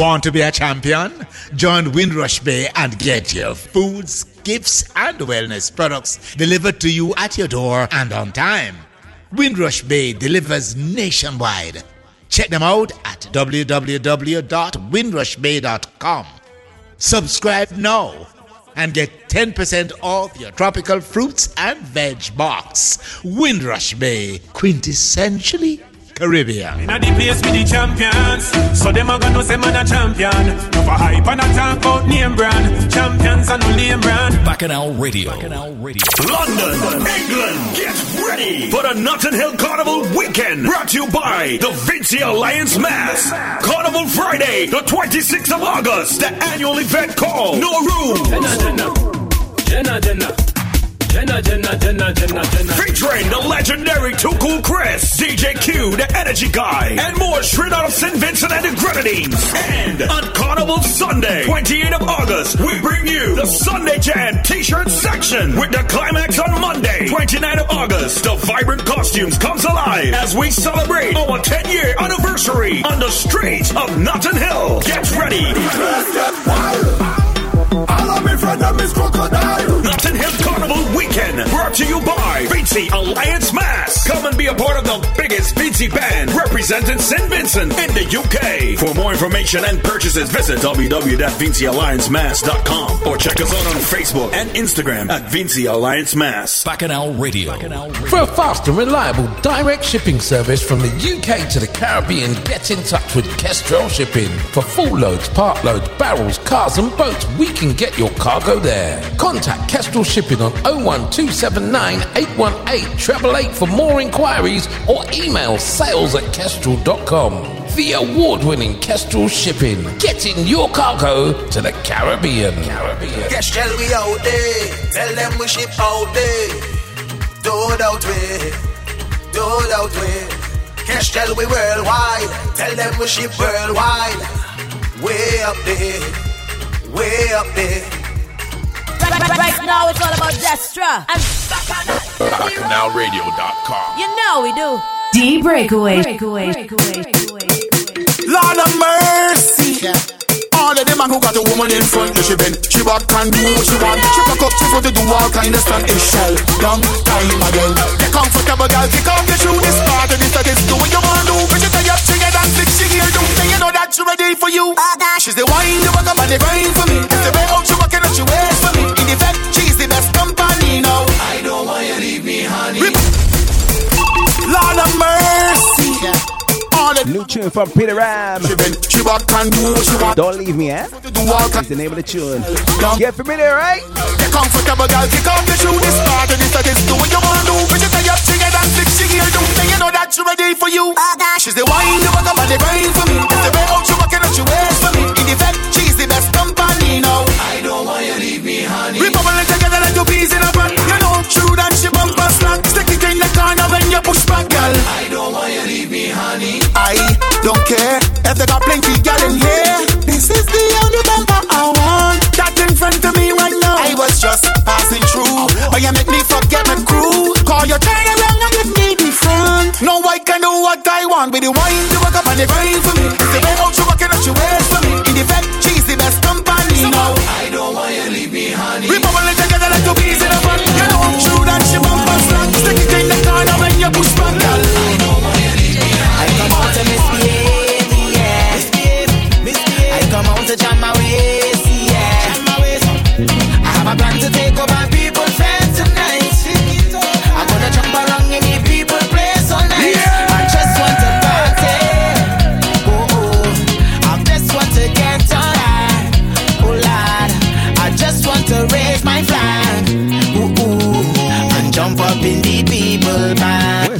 Want to be a champion? Join Windrush Bay and get your foods, gifts, and wellness products delivered to you at your door and on time. Windrush Bay delivers nationwide. Check them out at www.windrushbay.com. Subscribe now and get 10% off your tropical fruits and veg box. Windrush Bay, quintessentially Caribbean. In a the place with the champions, so them a gonna say man a champion. No for hype and a talk about name brand. Champions and no name brand. Bacchanal Radio. Bacchanal Radio. London, England, get ready for the Notting Hill Carnival weekend. Brought to you by the Vincy Alliance Mas. Carnival Friday, the 26th of August. The annual event called No Room. Jenna, Jenna. Jenna, Jenna, Jenna, Jenna, Jenna. Featuring the legendary Too Cool Chris, DJ Q, the Energy Guy, and more straight out of St. Vincent and the Grenadines. And on Carnival Sunday, 28th of August, we bring you the Sunday Jam t-shirt section with the climax on Monday, 29th of August. The vibrant costumes comes alive as we celebrate our 10-year anniversary on the streets of Notting Hill. Get ready. All of me friend them is crocodile. Notting Hill Carnival Weekend, brought to you by Vincy Alliance Mas. Come and be a part of the biggest Vincy band representing St. Vincent in the UK. For more information and purchases, visit www.vincialliancemass.com or check us out on Facebook and Instagram at Vincy Alliance Mas. Bacchanal Radio. For a fast and reliable direct shipping service from the UK to the Caribbean, get in touch with Kestrel Shipping. For full loads, part loads, barrels, cars, and boats, we can get your cargo there. Contact Kestrel Shipping on 01279 818 888 for more inquiries or email sales at kestrel.com. The award winning Kestrel Shipping, getting your cargo to the Caribbean. Caribbean. Yes, tell we out there. Tell them we ship out there. Do doubt we. Do doubt we. Cash tell we worldwide. Tell them we ship worldwide. Way up there. Way up there. Right, right, right now it's all about Destra and BacchanalRadio.com. You know we do. D Breakaway. Breakaway. Lord of mercy. All of them man who got a woman in front, yeah, she bend, she back and do what she want. She fuck up, she want to do all kind of stuff. It's shell, long time again. Get comfortable, girl, kick off the shoe. This part of this that is do what you want to. When you tie up, she get and fix she here, do. Then you know that she ready for you. She's the wine, the walk up and the grind for me. It's the way out she walking and she waits for me. In effect, she's the best company now. I don't want you leave me, honey. Lord of mercy. New tune from Peter Ram. she bend, she back and do what she want. Don't leave me, eh? Do the name of the tune. Get familiar, right? Get comfortable, girl. Kick off the shoe. This part of this that is do what you want to. do. When you tie up, she get and fix she here. Do then you know that she ready for you. She's the wine, the walk and the grind for me. It's the way out she walking and she waits for me. In effect, she's the best company now. I don't want you leave me, honey. We bubbling together like two peas in a pan. You know, true that she bumper slack. Stick it in the corner when you push back, girl. I don't want you leave me, honey. I don't care if they got plenty girl in here. This is the only bumper I want. That in front of me right now. I was just passing through. Oh, oh you make me forget my crew. Call your turn around front. No, I can do what I want. With the wine, the walk up and the grind for me. The way out she walking and she waits for me. In effect, she's the best company now. I don't want you leave me, honey. We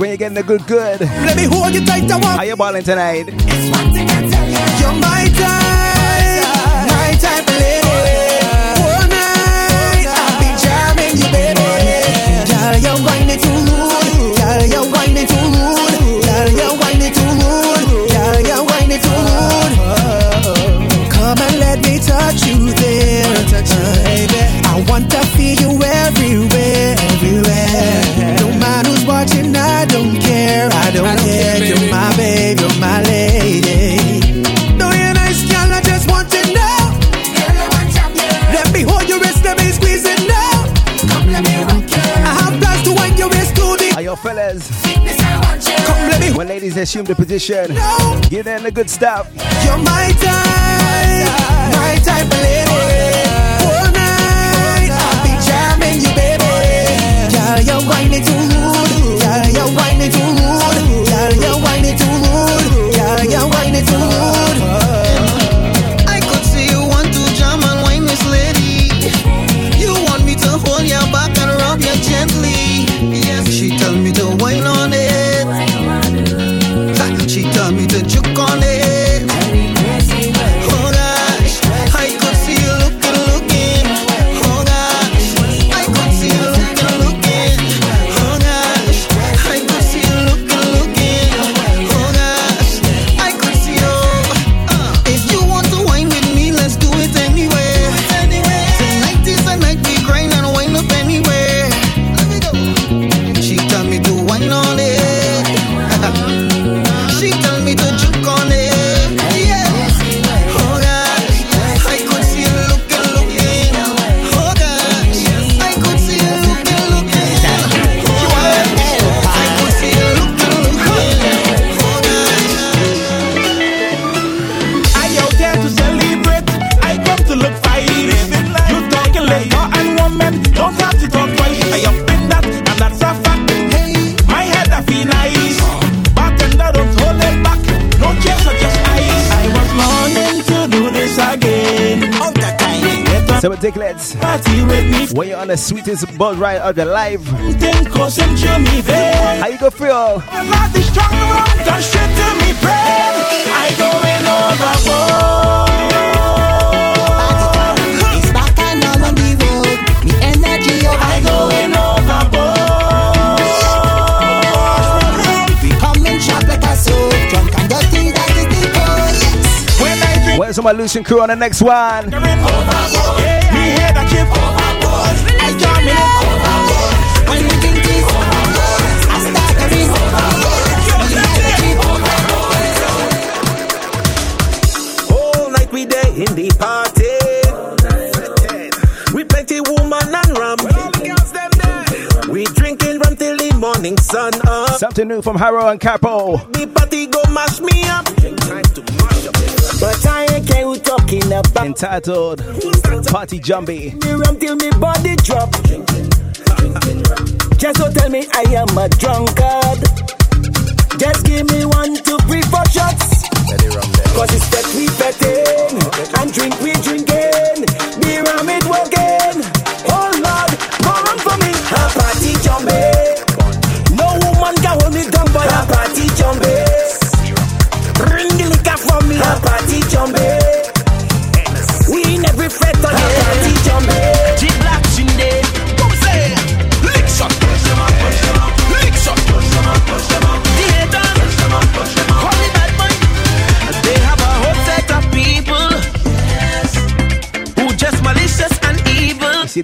When you getting the good good. Let me hold you tight, I want. How you balling tonight? It's one thing I tell you, you're my time. my type. assume the position. No. Give them the good stuff. You're my type, my type of lady. All night, I'll be jamming you, baby. Yeah, you're whining too So, we take Dicklets, when you're on the sweetest boat ride of your life, how you go feel? I'm not the strong one. don't shit to me, friend. I go in all going overboard. to my Lucian crew on the next one. All night we in the party. We plenty woman and. We drinking rum till the morning sun up. Something new from Harrow and Capo. I talking about. Entitled Party Jumpy. Till me body drop. Just so tell me I am a drunkard. Just give me one, two, three, four shots. Cause it's that we betting and drink we drinking. Beer and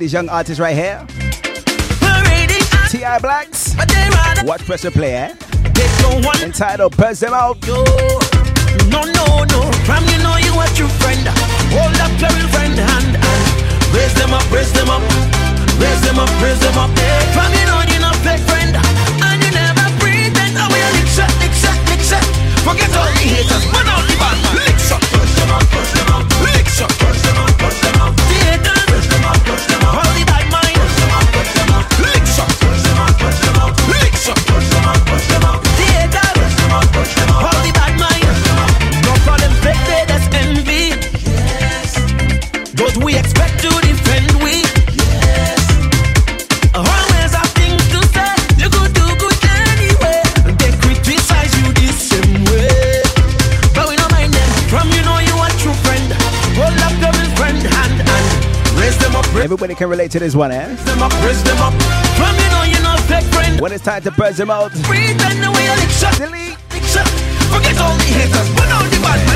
these young artists right here. T.I. Blacks. Watch Pressure Play, eh? Entitled Press Them Out. Yo. No, no, no. From you know you are true friend. Hold up your real friend hand and raise them up, raise them up. Raise them up, raise them up. From you know you're not fake friend. And you never breathe. pretend. I will lick shot, lick shot, lick shot. Forget all the haters, but all the band. Lick shot, push them up, push them up. Lick shot, push them up. Everybody can relate to this one, eh? When it's time to burst them out, delete. Forget all the haters, the bad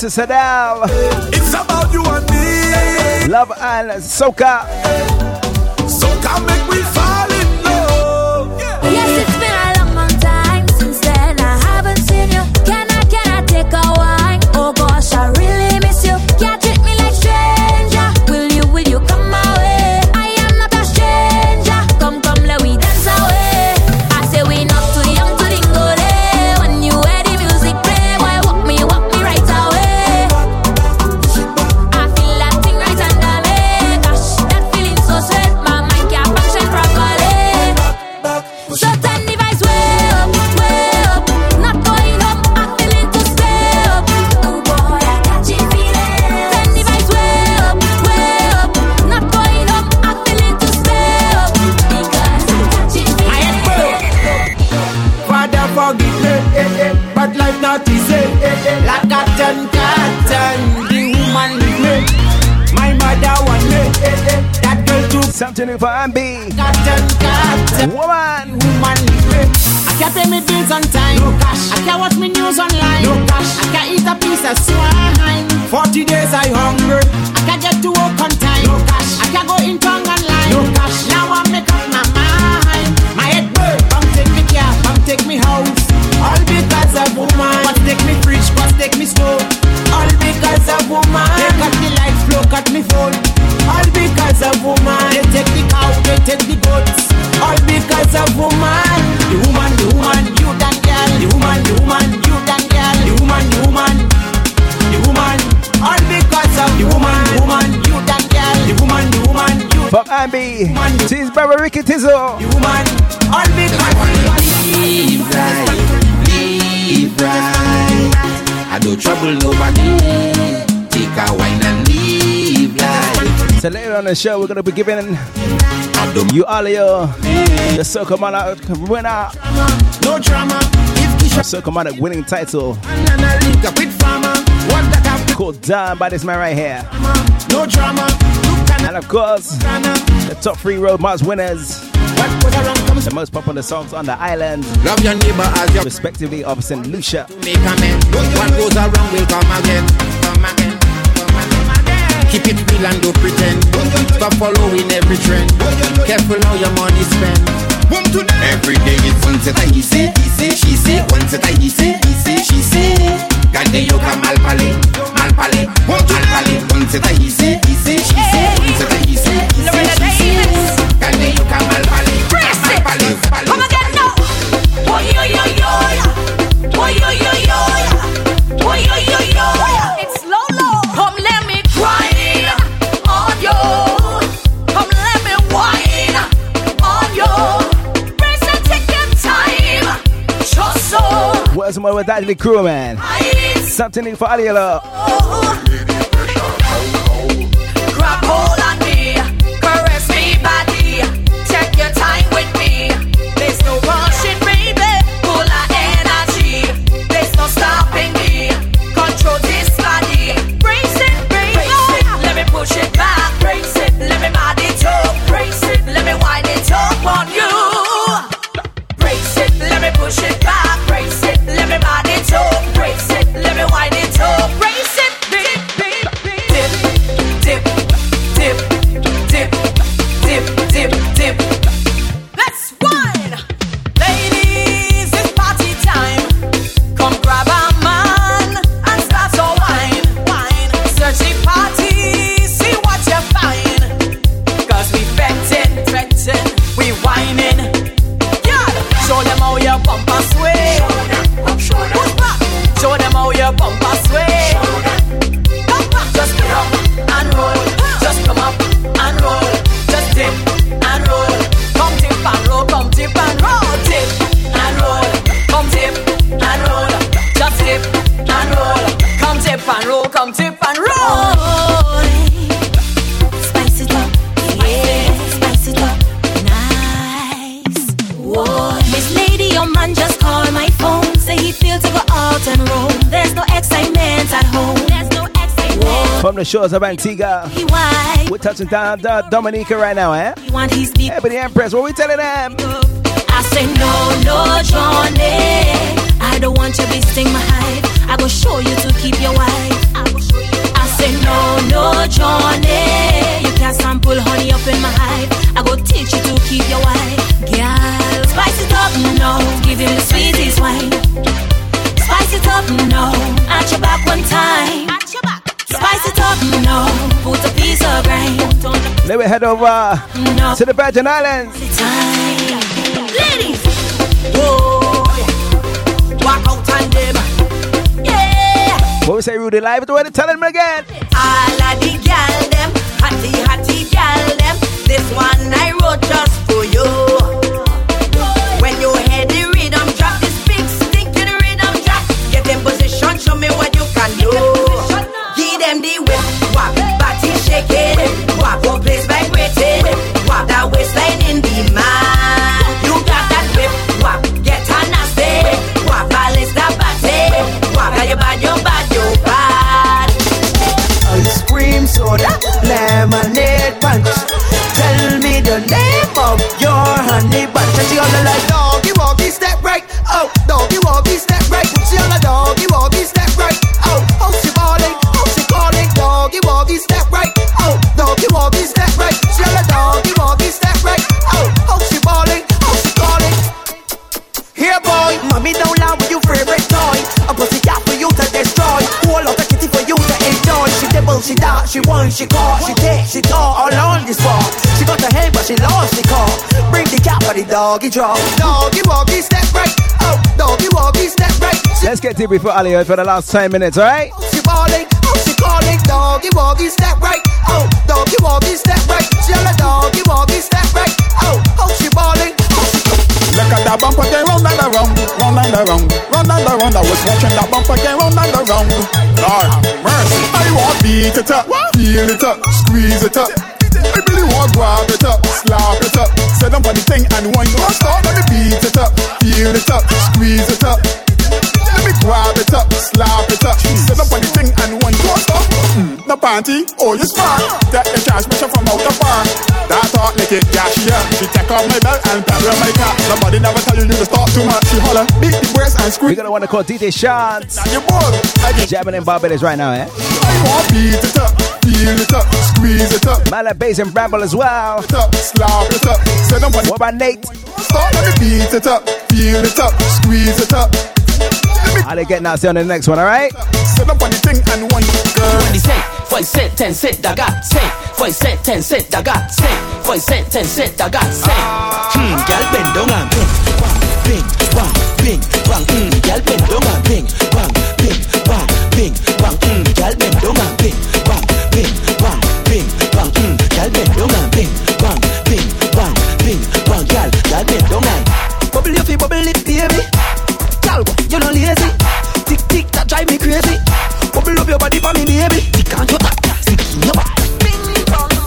Francis Adele. It's about you and me. Love and Soca. Soca make me fall in love. Yeah. Yes, it's been a long, long time since then. I haven't seen you. Can I, can I take a while? The show, we're gonna be giving you all your the Soca Monarch winner. No drama. Soca Monarch winning title And I link up with farmer. What that have called Down by this man right here. no drama. And of course, the top three road march winners. The most popular songs on the island. Love your neighbor as your respectively of St. Lucia. What goes around will. Come again. Keep it real and don't pretend. Stop following every trend. Careful how your money spent. Every day it's one set he say, he say, she say, one set he say, he say, she say. Gade yo ka mal pale, mal pale, mal pale. One set he say, he say, she say, one set he say, he say, she say. Gade yo ka mal pale, mal pale, pale. Come again now. Boy, yo, yo, yo. Boy, yo, yo, What's more with that crew, man? Something for Aliela. Oh, oh, oh. Roll. The shores of Antigua. We're touching down to Dominica right now, eh? The Empress, what we telling them? I say no, no, Johnny. I don't want you wasting my hype. I go show you to keep your wife. I say no, no, Johnny. You can't sample honey up in my hive. I go teach you to keep your wife. Girl, spice it up, no. Give him the sweetest wine. Spice it up, no. At your back one time. At your back. Spice it up, no. Put a piece of grind. Let me head over to the Virgin Islands. Ladies, whoa, walk out and them. Yeah, What we say, Rudy Live? Do it, tell them again. all of the gal them, hotty hotty gal them. This one I wrote just shaking. Wop place like waiting. That waistline in the. You got that whip. Get bad, bad, bad. Ice cream soda, lemonade punch. Doggy draw. Doggy walkie, step right. Oh, doggy walkie, step right. Let's get deep before Alio for the last 10 minutes, alright? She balling, oh she calling, doggy walkie, step right. Oh, doggy walkie, step right. She on a doggy walkie, step right. Oh, oh she balling. Look at that bumper again, round and around, round and around, round and around. I was watching that bumper again, round and around. Lord have mercy. I want beat it up, feel it up, squeeze it up. I really want grab it up, slap it up. Set up on the thing and one don't stop. Let me beat it up, feel it up, squeeze it up. Let it up, slap it up. Set up on the thing and one stop. Mm, the panty, oh you smart. That the transmission from out the bar. That talk like it, yeah she yeah. She take off my belt and on my car. Somebody never tell you you to stop too much. She holler, beat the breast and squeeze. We're gonna wanna call DJ Shots. Now you bored. Jamming in Barbados right now, eh? I want beat it up, feel it up, squeeze it up. Mala Bass and Bramble as well. It up, slap it up. Set up on What about Nate? Start let me beat it up, feel it up, squeeze it up. How they getting out on the next one, alright? Set up on the thing and one girl. When he say, foi set, ten set, da got say. Foi set, ten set, da got say. Foi set, ten set, da got say. Hmm, gal bend down and bing, bang, bing, bang, bing, bang. Hmm, gal bend down and bing, bang, bing, bang, bing, bang. Hmm, gal bend down and bing, bang, bing, bang, bing, bang. Hmm, gal bend down and bing, bang, bing, drive me crazy. Bubble up your body for me, baby. Tick on your back, stick in your back.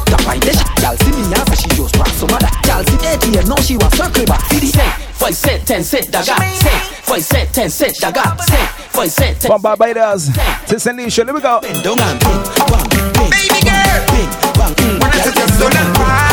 That why the shit, gal see me and she just want some of that. Gal see ATM, now she want circle back. See the say, foi set, ten set, da got say. Foi set, ten set, da got say. Foi set, ten From Barbados to St. Lucia, here we go. Bend down and bing, bang, bing, Baby girl, bing, bang. Hmm, wanna gal set your soul on and bing, fire.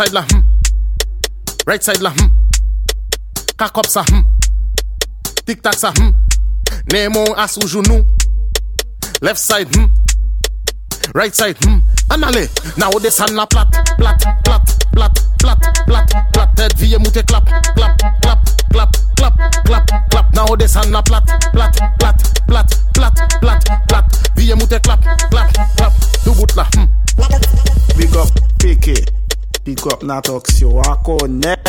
Side la, hmm. Right side la, hmm. Cock up sa, hmm. Tic tac sa, hmm. Nemo as ou genou. Left side, hmm. Right side, hmm. En allez, now the sun la plat, plat, plat, plat, plat, plat, plat. Tête vie moute clap, clap, clap, clap, clap, clap, clap. Now the sun la plat, plat, plat, plat, plat, plat, plat. Vie moute clap, clap, clap. Du bout la, hmm. Big up Piqué. Pick up nan toks yo akonet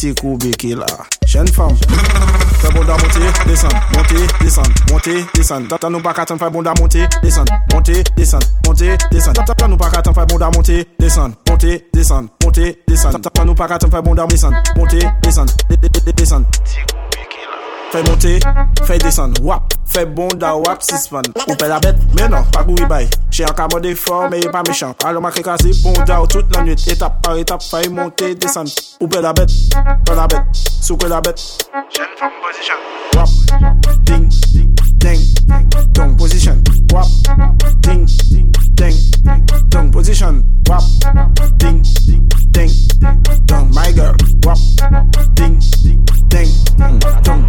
Si kou beke la. Jen fam Fè bonda monte, desan, monte, desan, monte, desan Tata nou pa katan fè bonda monte, desan, monte, desan, monte, desan Tata nou pa katan fè bonda monte, desan, monte, desan, monte, desan Tata nou pa katan fè bonda desan, monte, desan, desan Fè monte, fè desan, wap. Fè bon da wap sispan Oupe la bet, menan, pa kou ibay Che an ka mode for, meye pa mechan Alo ma kekase, bon da ou tout nan nwit Etap par etap, fay monte, desan Oupe la bet, pa la bet Souke la bet Jen position. Wap, ding, ding, dong position. Wap, ding, ding, dong position. Wap, ding, ding, dong My girl, wap, ding, ding, dong.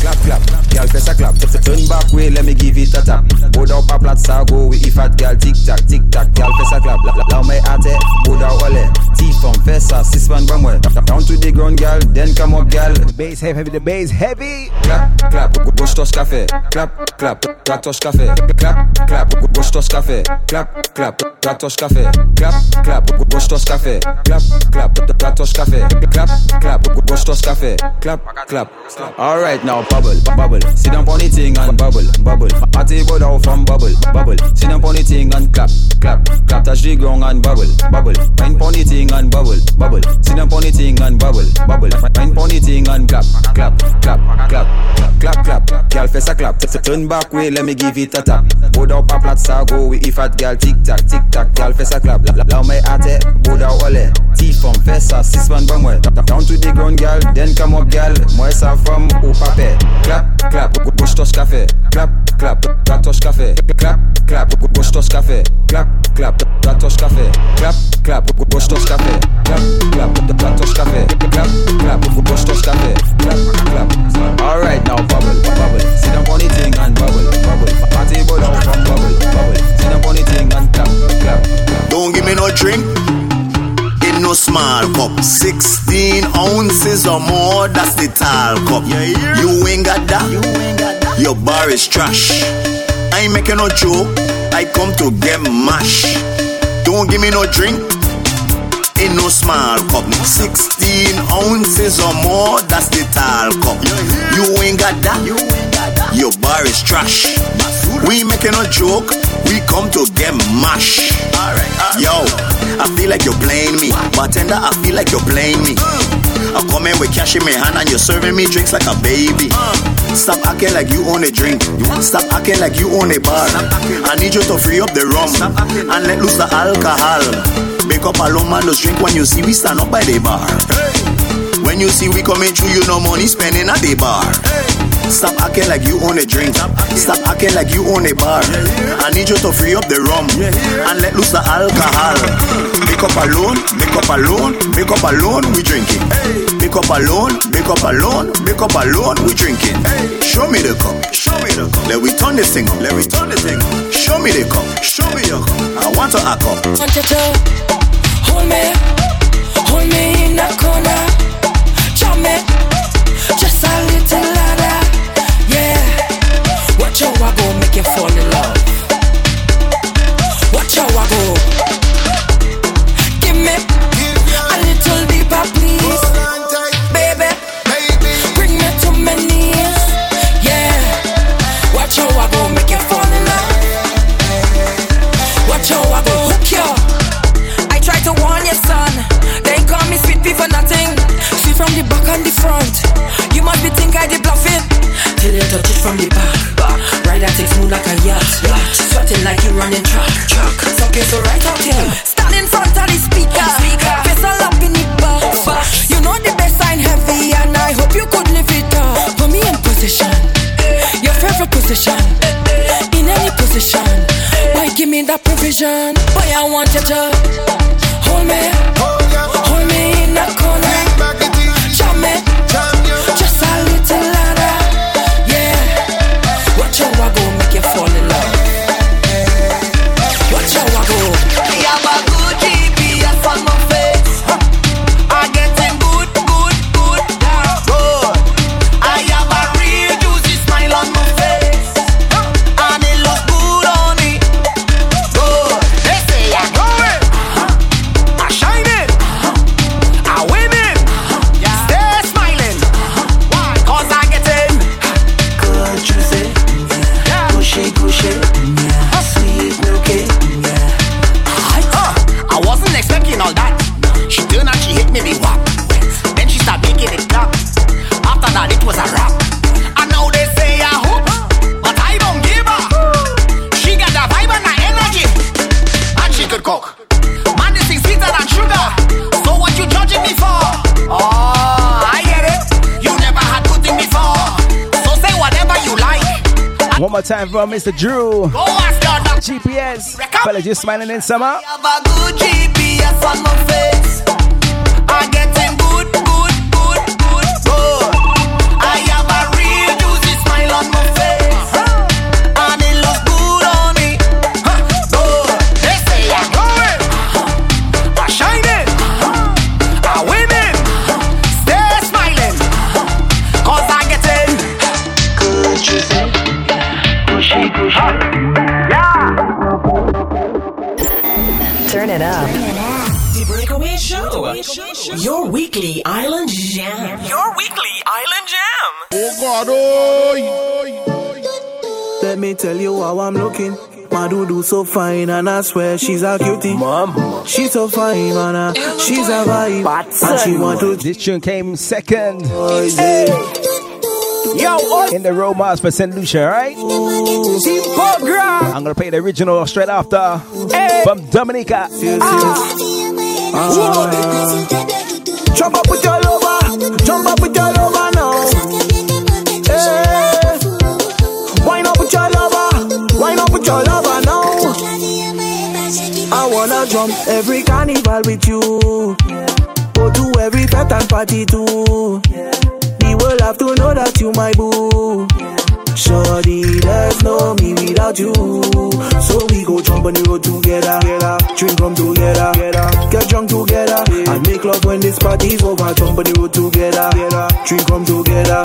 Clap, clap, yal fè sa clap. Turn back way, let me give it a tap. Go down pa plat sa go with if fat girl tic tac, tic tac, girl, fais ça clap. Mais à terre, go down ole. T-funk, fais ça Fessa, six man bang well. Down to the ground, girl, then come up, girl. The bass heavy, the bass heavy. Clap, clap, gauche touche café. Clap, clap, droite touche café. Clap, clap, gauche touche café. Clap, clap, droite touche café. Clap, clap, gauche touche café. Clap, clap, touche café. Clap, clap, gauche touche café. Clap, clap. Alright now, bubble, bubble. Sit down on the thing and bubble, bubble. Party go down from bubble, bubble. Sit down on thing and clap, clap. Clap touch the ground and bubble, bubble. Fine on thing and bubble, bubble. Sit down on thing and bubble, bubble. Fine on thing and clap, clap, clap, clap, clap, clap. Girl face a clap. Turn back way, let me give it a tap. Go down pa plat go with if at girl tick tack, tick tack. Girl face a clap. My go down ole. T from six man bang. Down to the ground, girl. Then come up, girl. From. Clap, clap, gauche touche café. Clap, clap, touche café. Clap, clap, touche café. Clap, clap, touche café. Clap, clap, touche café. Clap, clap, touche café. Clap, clap, touche café. Clap, clap. Alright now, bubble, bubble. Sit down on the thing and bubble, bubble. Party go down from bubble, bubble. Sit down on the thing and clap, clap. Don't give me no drink in no small cup. 16 ounces or more, that's the tall cup. Got that? Your bar is trash. I ain't making no joke. I come to get mash. Don't give me no drink in no small cup. 16 ounces or more, that's the tall cup. You ain't got that? Your bar is trash. We ain't making no joke. We come to get mash. Yo, I feel like you're playing me. Bartender, I feel like you're playing me. I'm coming with cash in my hand and you're serving me drinks like a baby. Stop acting like you own a drink. Stop acting like you own a bar. I need you to free up the rum and let loose the alcohol. Make up a long man, just drink when you see we stand up by the bar. When you see we coming through, you no money spending at the bar. Stop acting like you own a drink. Stop acting like you own a bar. I need you to free up the rum and let loose the alcohol. Make up alone, make up alone, make up alone, we drinking. Make up alone, make up alone, make up alone, we drinking. Show me the cup, show me the cup. Let we turn this thing up, let we turn this thing up. Show me the cup, show me the cup. I want to act up. Hold me, hold me in the corner, jump me, Go make you fall in love. Watch how I go. Give me a little deeper, please, baby. Bring me to my knees, yeah. Watch how I go make you fall in love. Watch how I go hook you. I try to warn your son. They call me sweet for nothing. See from the back and the front. You must be think I did bluff it. Till you touch it from the back. Smooth like a yacht. Sweating like you running track. Track. Okay, so right out here. Stand in front of the speaker. Speaker. Face all up in the box. You know the best sign heavy, and I hope you could live it up. Put me in position. Your favorite position. In any position. Boy, give me that provision. Boy, I want you to time for Mr. Drew. Go ask your doctor. GPS. Fella just smiling in summer. Lavaman Show. Your weekly island jam. Your weekly island jam. Oh God, oh. Let me tell you how I'm looking. My do so fine and I swear she's a cutie. Mom, she's so fine, man. uh, She's a vibe, and she want to. This tune came second. Yo, in the romance for St. Lucia, right? I'm gonna play the original straight after from Dominica. Ah. Ah. Jump up with your lover, jump up with your lover now. Hey. Wine up with your lover, wine up with your lover now. I wanna jump every carnival with you. Go to every fete and party too. World have to know that you my boo. Shorty, there's no me without you. So we go jump on the road together, drink rum together, get drunk together, and make love when this party's over. Jump on the road together, drink rum together,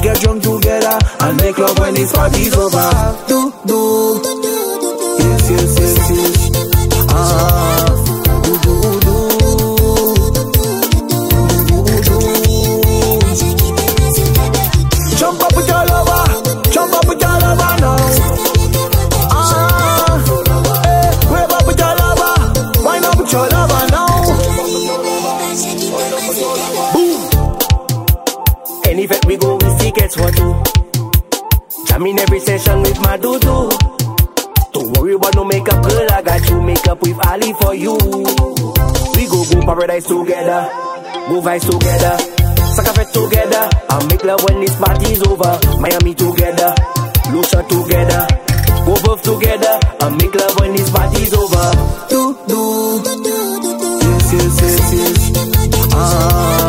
get drunk together, and make love when this party's over. Do do, yes yes yes yes. Ah, Any vet we go, we see gets what do. Jam in every session with my do-do. Don't worry about no makeup, girl, I got you. Makeup with Ali for you. We go go paradise together, go vibes together. Suck it together, and make love when this party's over. Miami together, Lucia together, go both together, and make love when this party's over. Do do, yes yes yes yes. Ah,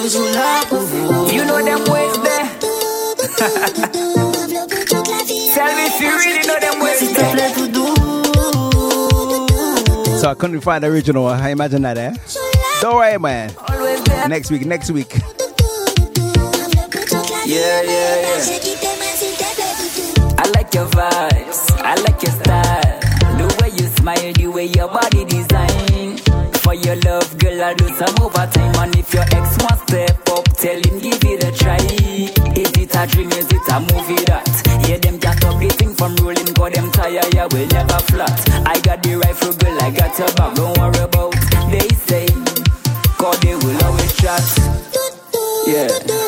que moi qui est toujours là pour vous. You know them ways there. [LAUGHS] Tell me if you really know them ways there. So I couldn't find the original. I imagine that, eh? Don't worry, man. Next week, next week. Yeah, yeah, yeah. I like your vibes. I like your style. The way you smile, the way your body design. For your love, girl, I'll do some overtime. And if your ex wants step up, tell him give it a try. Is it a dream? Is it a movie that? Yeah, them can't stop the thing from rolling. Cause them tire, yeah, will never flat. I got the rifle, girl, I got your back. Don't worry about they say. Cause they will always chat. Yeah.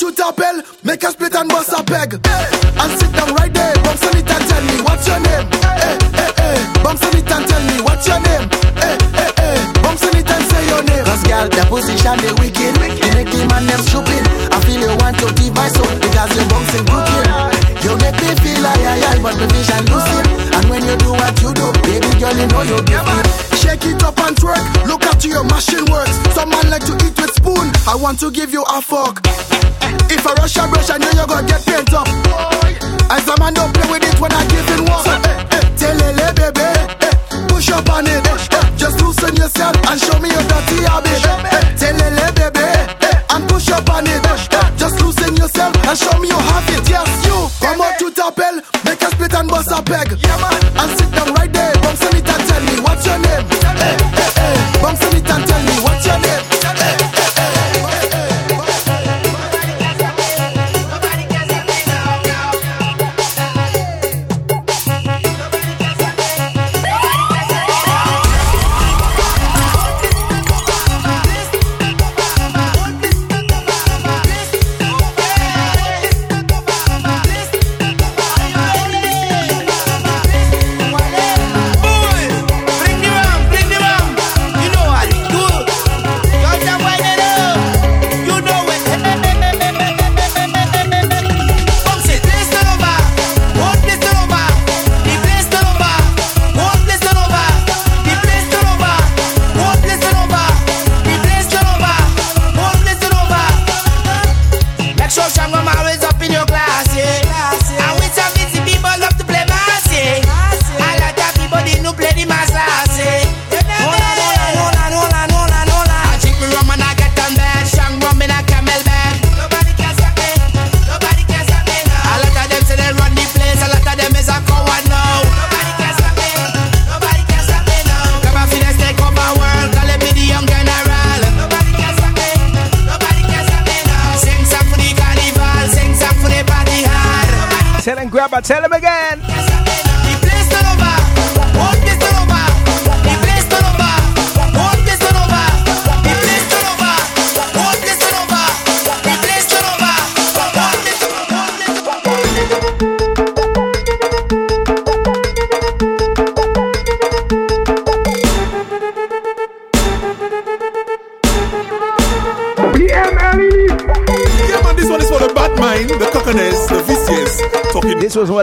You. Out to Tapel, make a split and bust a peg. And sit down right there, bounce on it and tell me what's your name. Hey, hey, hey, bounce on it and tell me what's your name. Hey, hey, hey, bounce on it and say your name. Cause girl, the position they wicked. You make the man them stupid. I feel you want to give my soul because you're bouncing cooking. You make me feel like I, I, but the vision lucid. And when you do what you do, baby girl, you know you give it. Shake it up and twerk. Look at your machine works. Some man like to eat with spoon. I want to give you a fork. If I rush a brush, I know you're gonna get paint up. As a man don't play with it when I give it one. So, eh, eh, tell Lele, baby, eh, push up on it. eh, eh, just loosen yourself and show me your dirty habit. Eh, eh, tell Lele, baby, eh, and push up on it. eh, eh, just loosen yourself and show me your habit. Yes, you come out to Tapel, make a split and bust a peg. Yeah, man. And sit down right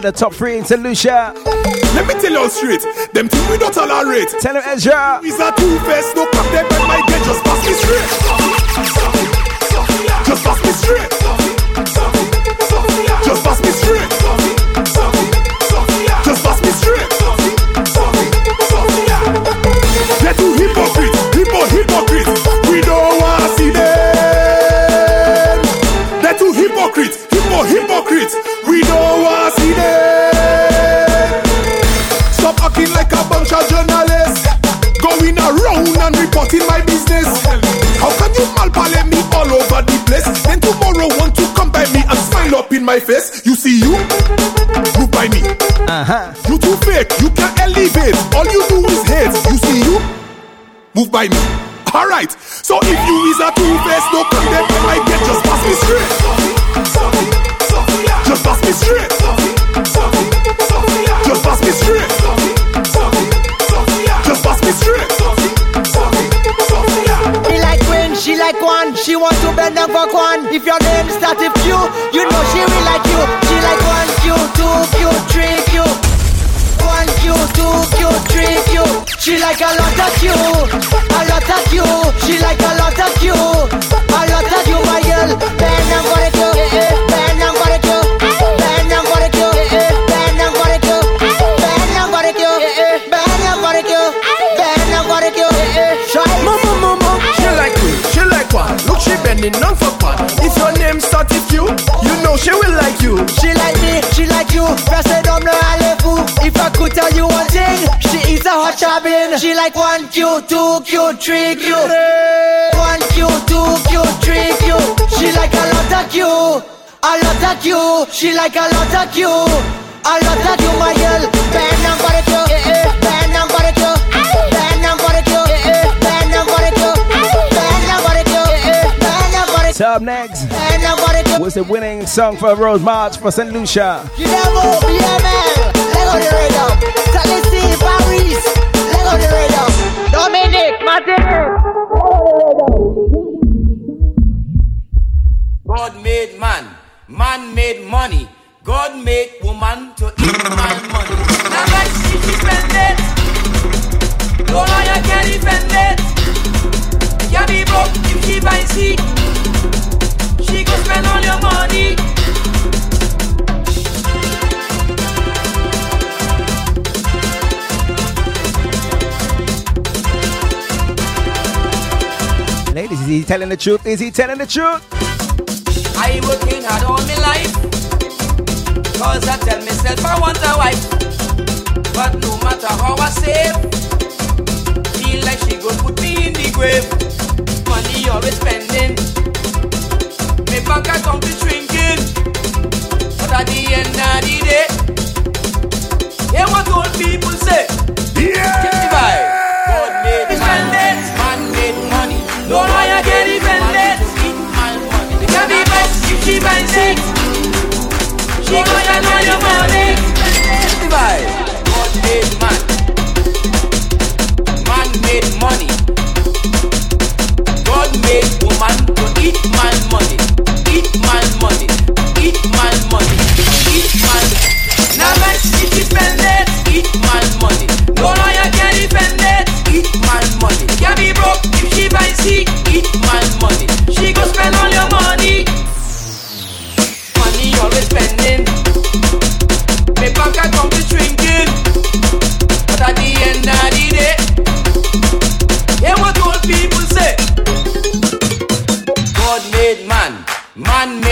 Talking. This was one of the top three in St. Lucia. Let me tell you straight, them things we don't tolerate. Tell him Ezra. Is a two-faced, no come them by my dead, just pass me straight. Just pass me straight. Just pass me straight. My face. You see you? Move by me. Uh-huh. You too fake, you can't elevate. All you do is hate. You see you? Move by me. Alright, so if you is a two-face, no condemn I might get just pass me straight. Just pass me straight. Just pass me straight. Just pass me straight. She like queen, she like one. She want to bend down for one. If your name start with Q, you know she like a lot of Q, a lot of Q. She like a lot of Q, a lot of Q, my girl. Bend down for the Q, bend down for the Q, bend down for the Q, bend down for the Q, bend down for the Q, bend down for the Q, bend down for the Q. Mama, mama, she like me, she like one. Look, she bending down for one. If your name start with you, you know she will like you. She like me, she like you. Press it on the alley If I could tell you one thing, she is a hot chabin. She like one Q, two Q, three Q. One Q, two Q, three Q. She like a lot of Q, a lot of Q. She like a lot of Q, a lot of Q, my girl. For the Q, for the Q, for the Q, for the Q, bend down Q, bend down Q. Up next for the was the winning song for Road March for St. Lucia. Lego the radio. Tennessee, Paris, Lego the radio. Dominic, Martin. God made man, man made money. God made woman to eat man money. Now let's see she spend it. No lawyer can defend it. You be broke if she buy seat. She go spend all your money. Is he telling the truth? Is he telling the truth? I working hard all my life. Cause I tell myself I want a wife. But no matter how I save, feel like she put me in the grave. Money always spending. My bank account is shrinking. But at the end of the day, hear what old people say. Yeah! Get the vibe. She all money. Man. Man made money. God made woman to eat man money. Eat man money. Eat man money.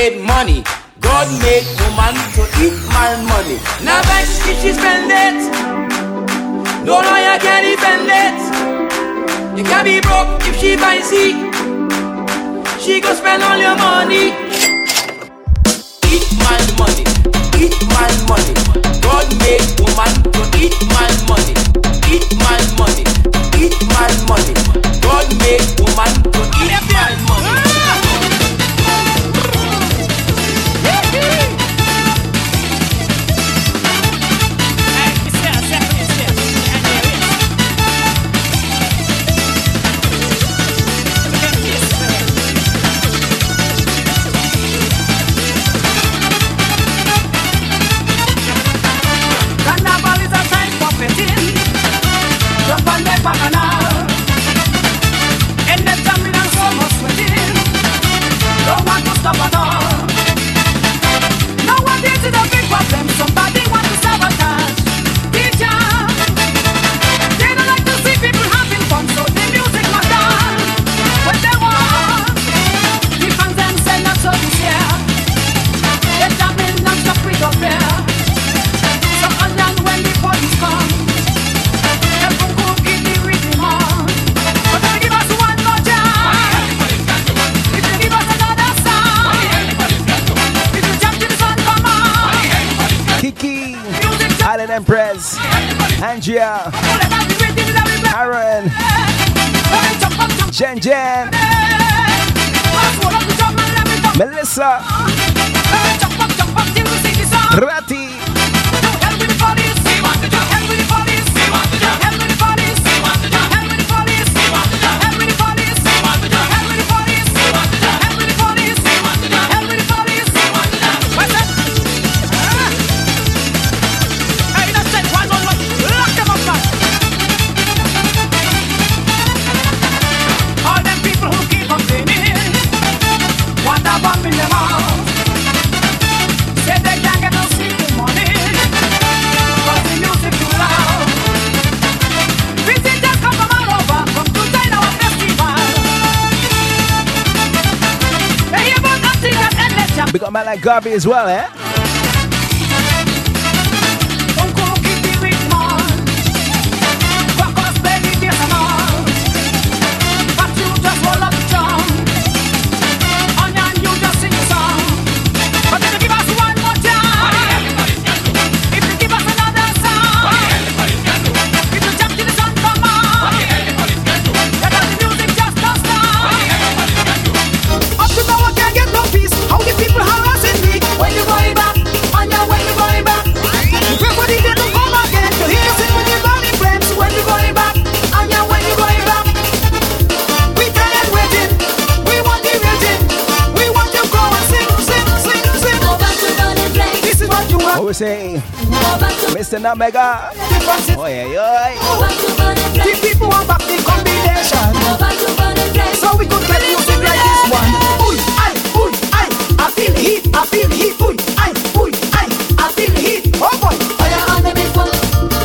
made money. God made woman to eat man money. Now bet if she spend it, no lawyer can defend it. You can be broke if she buys it. She go spend all your money. Eat man money, eat man money. God made woman to eat man money. Eat man money, eat man money. God made woman to eat man money. para ganar. ça. like Garvey as well, eh? Regina Mega. Oi, oi, oi. The people want back the combination. So we could get music like this one. Ooh, ay, ooh, ay, I feel heat, I feel heat. Ooh, ay, ooh, ay, I feel heat. Oh boy. Fire under me foot,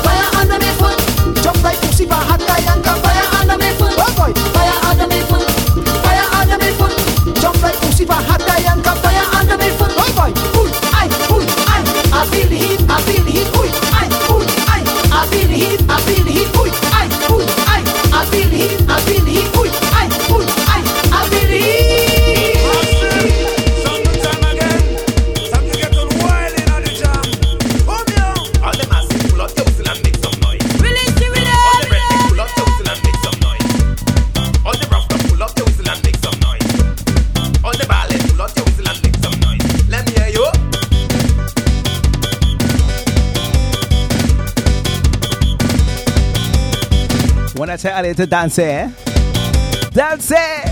fire under me foot. Jump like pussy, but hot guy and come fire under me foot. Oh boy. Fire under me foot, fire under me foot. Jump like pussy, but hot guy and come fire under me foot. Oh boy. Ooh, ay, ooh, I, I feel heat, I feel heat. Ooh. I've been That's how I to dance, eh? Dance! Eh? Eh?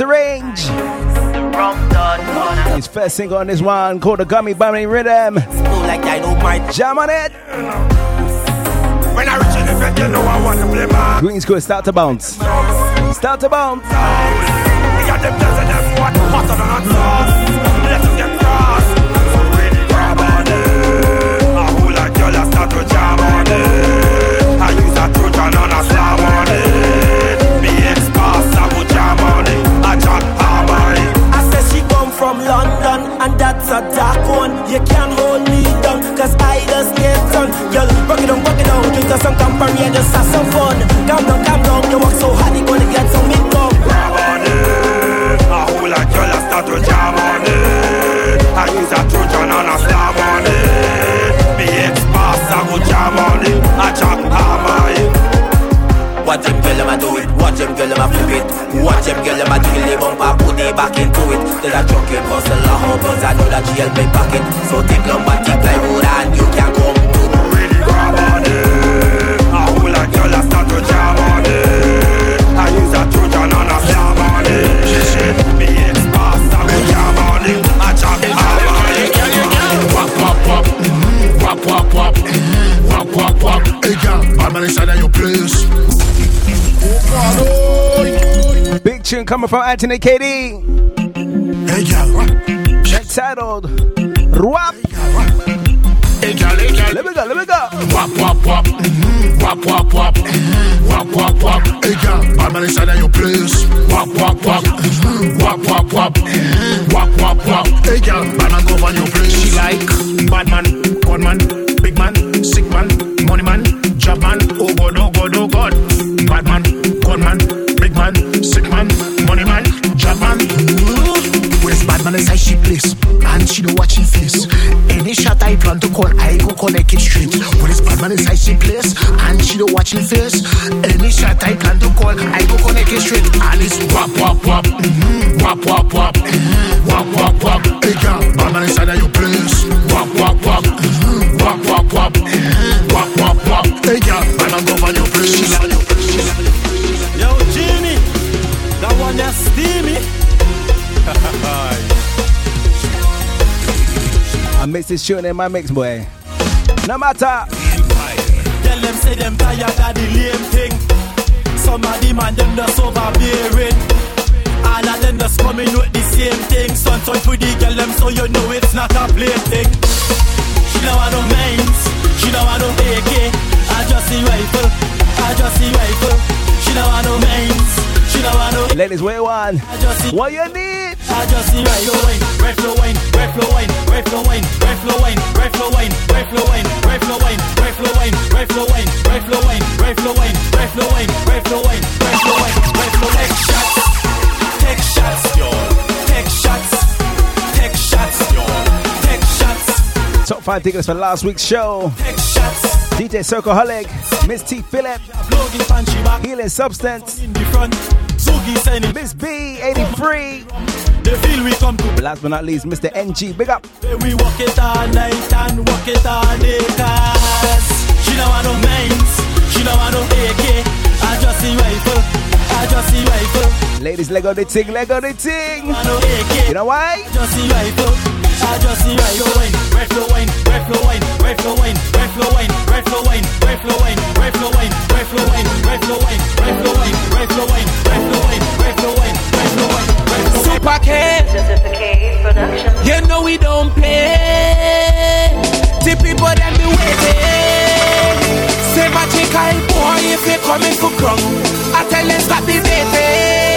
To range. His first single on this one called the Gummy Bummy Rhythm. like I don't. Jam on it. When I reach the bed, you know I want to play man. Green School start to bounce. Start to bounce. You can't hold me down, cause I just get done. Girl, rock it down, rock it down. Drink us some company and just have some fun. Calm down, calm down. You work so hard, you gonna get some income. Grab on it. I hold like girl, I start to jam on it. I use a Trojan and a slam on it. Me ex-boss, I go jam on it. I jam hammer it. Watch them girl, I'ma do it. Watch them girl, I'ma flip it. Watch them girl, I'ma jiggle the bumper, put it back into it. Till I drunk it, hustle a hustle, I know that she help me pack it. So take lumber, take plywood, and you can come to. Really grab on it. I hold like girl, I start to jam on it. I use a Trojan and a slam on it. Me ex-boss, I go jam on it. I jam hammer it. Wap wap wap, wap wap wap, wap wap wap. Hey girl, bad man inside of your place. Oh, oh. Big tune coming from Anthony KD. Hey girl, Titled Rwap. Hey girl, hey girl. Let me go, let me go. Wap wap wap, mm-hmm. wap wap wap, mm-hmm. wap wap wap. Hey girl, bad man inside of your place. Wap wap wap, mm-hmm. wap wap wap, wap wap wap. Hey girl, bad man go on your place. She like bad man, con man, big man, sick man, money man, job man. Oh god, oh god, oh god. Bad man, inside she place? And she know what she face. Any shot I plan to call, I go connect it straight. Where's bad man inside she place? And she know what she face. Any shot I plan to call, I go connect it straight. And it's wap wap wap, mhm, wap wap wap, mhm, wap wap wap. Hey girl, bad man inside of mix this tune in my mix, boy. No matter. Tell them say them tired of the lame thing. Some of them just overbearing. All of them just coming with the same thing. Son, son for the girl them so you know it's not a play thing. She don't want no mains, she don't want no AK. I just see rifle, I just see rifle. She don't want no mains, she don't want no. Ladies, where one? What you need? I just see. Take shots, take shots. Take shots, take shots. Take shots. Top five tickets for last week's show. DJ Circle Holic, Miss T Phillip, Healing Substance, Miss B 83. They feel we come to Last but not least, Mr. NG. Big up. We walk it all night and walk it all day cause She don't want no mains, she don't want no AK I just see rifle, I just see rifle Ladies, Lego the ting, Lego the ting. You know why? Just see rifle I just see. Super K. You know we don't pay. The people them be waiting. Say my chick, if coming for crumb. I tell them stop the baby.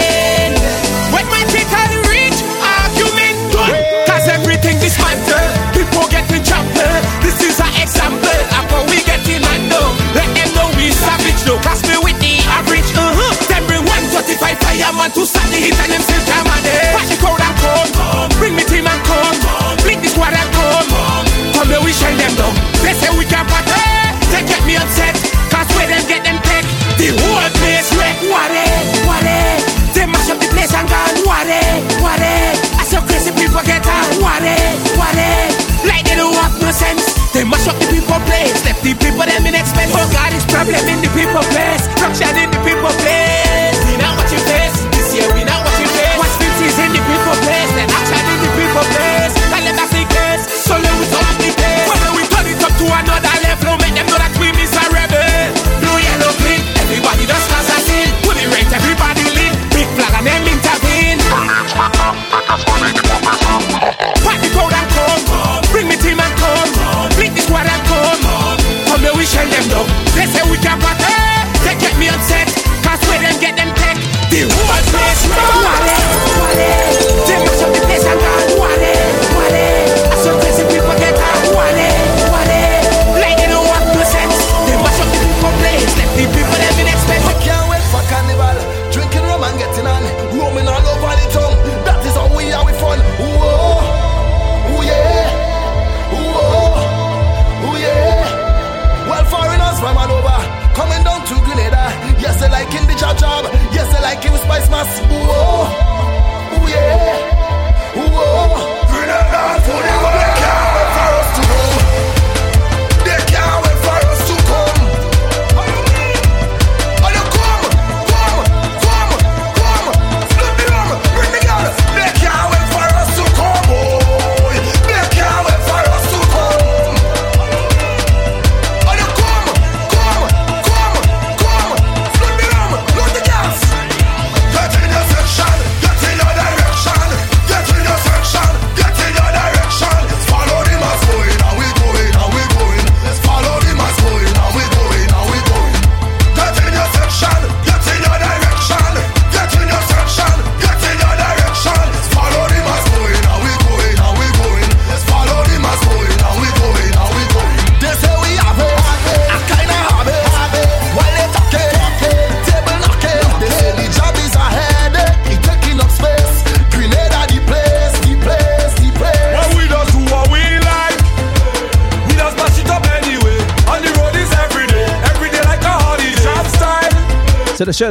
is everything dismantled. People getting trampled. This is an example of how we getting handled. Let them know we savage, no cross me with the average. Uh huh. Them bring 135 fireman to start the heat and them still jam on it. Pack the crowd and come. come. Bring me team and come. come. Blink this squad and come. Come here, we shine them down. They say we can pack They mash up the people place. Left the people them in expense. Oh God, it's problem in the people place. Corruption in the people place.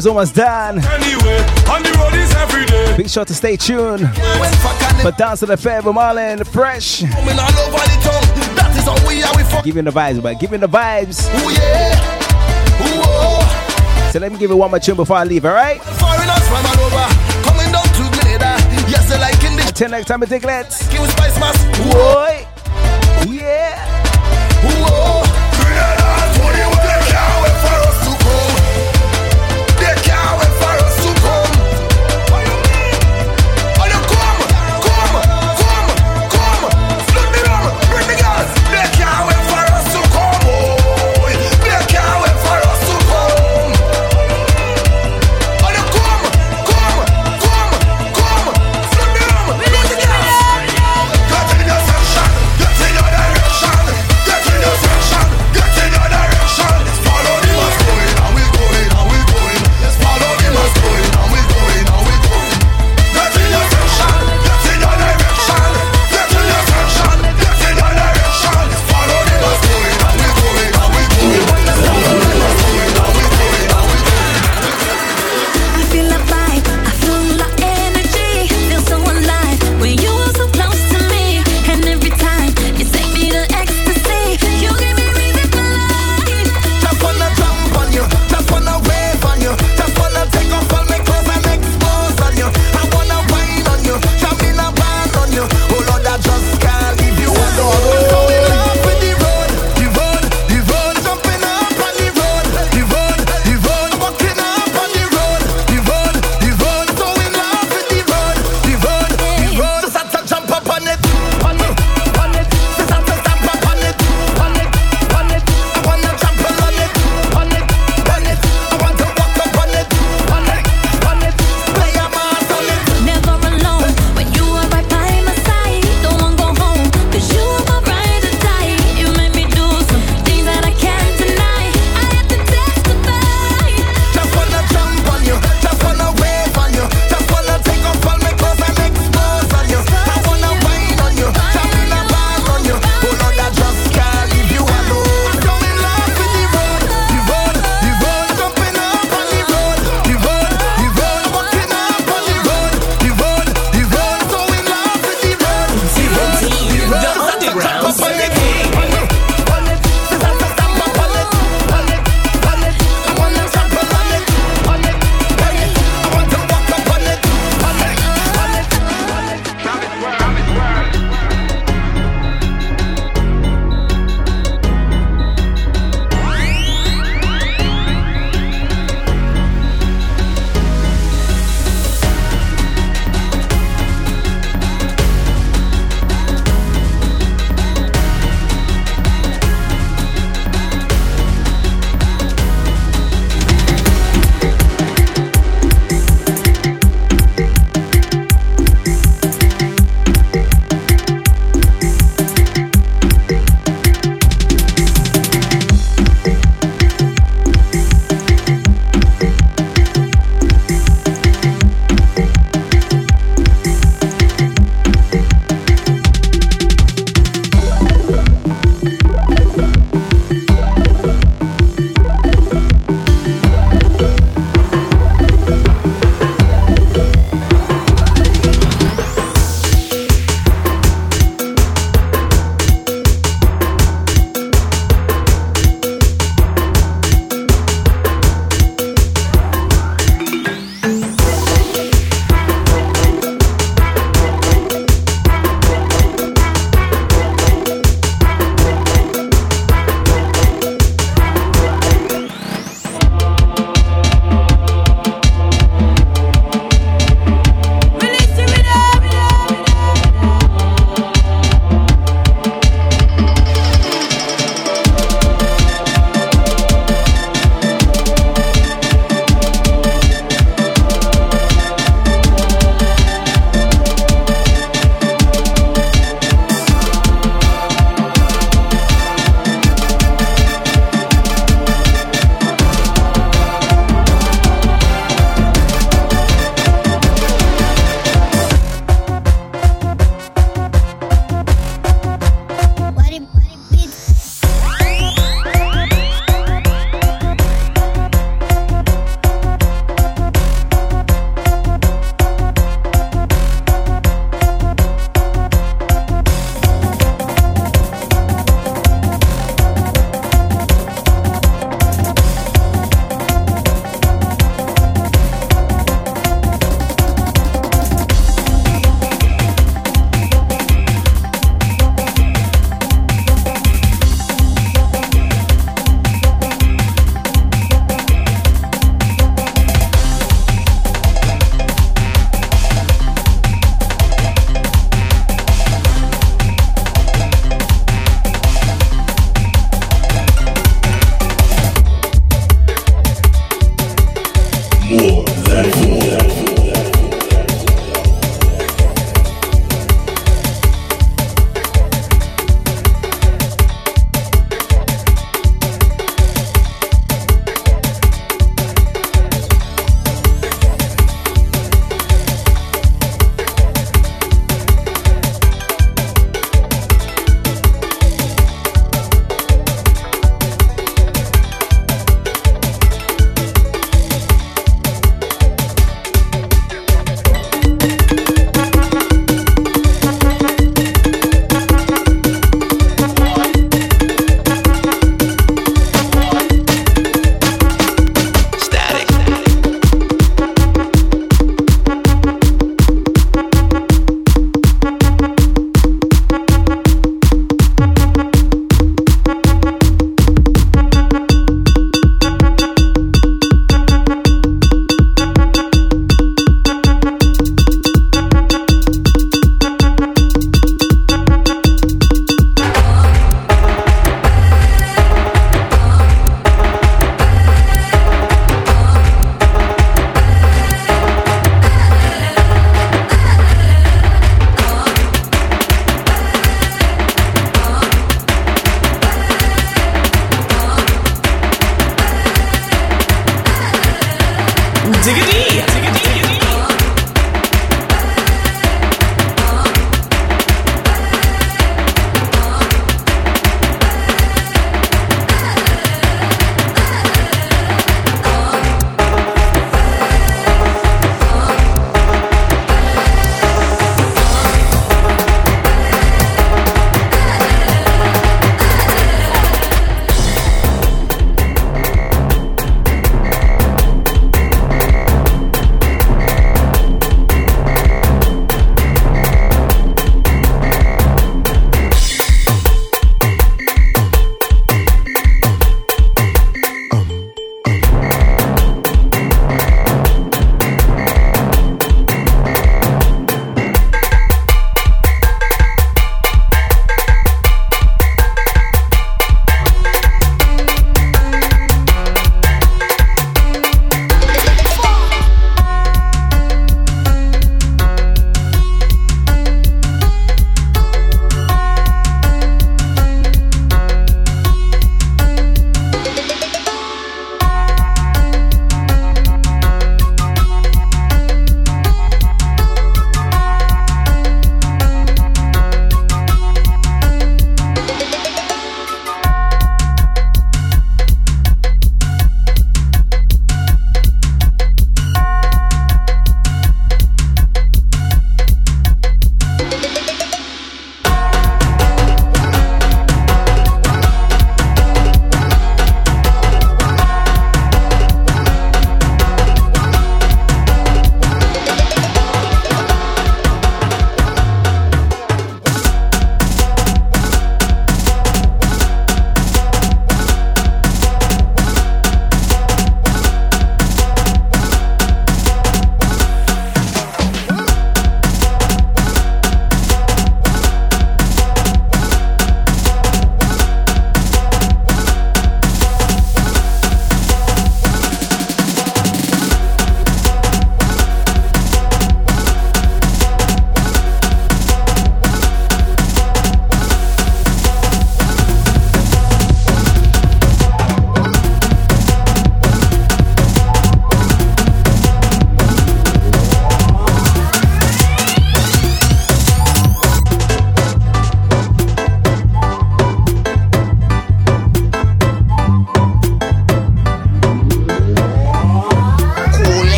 is almost done. Anyway, on the road is every day. Be sure to stay tuned. Yeah. But dance to the fair with Marlon Fresh. Giving the vibes, but giving the vibes. Ooh, yeah. Ooh, oh. So let me give you one more tune before I leave, alright? Until next time, I take let's. Like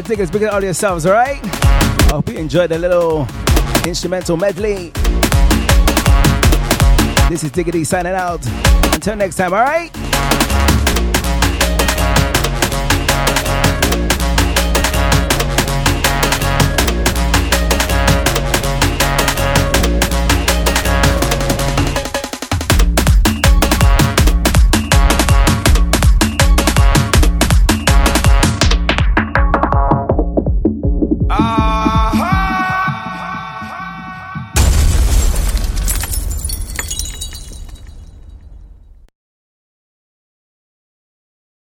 SoundCloud diggers, big all yourselves, alright? I hope you enjoyed the little instrumental medley. This is Diggity signing out. Until next time, alright?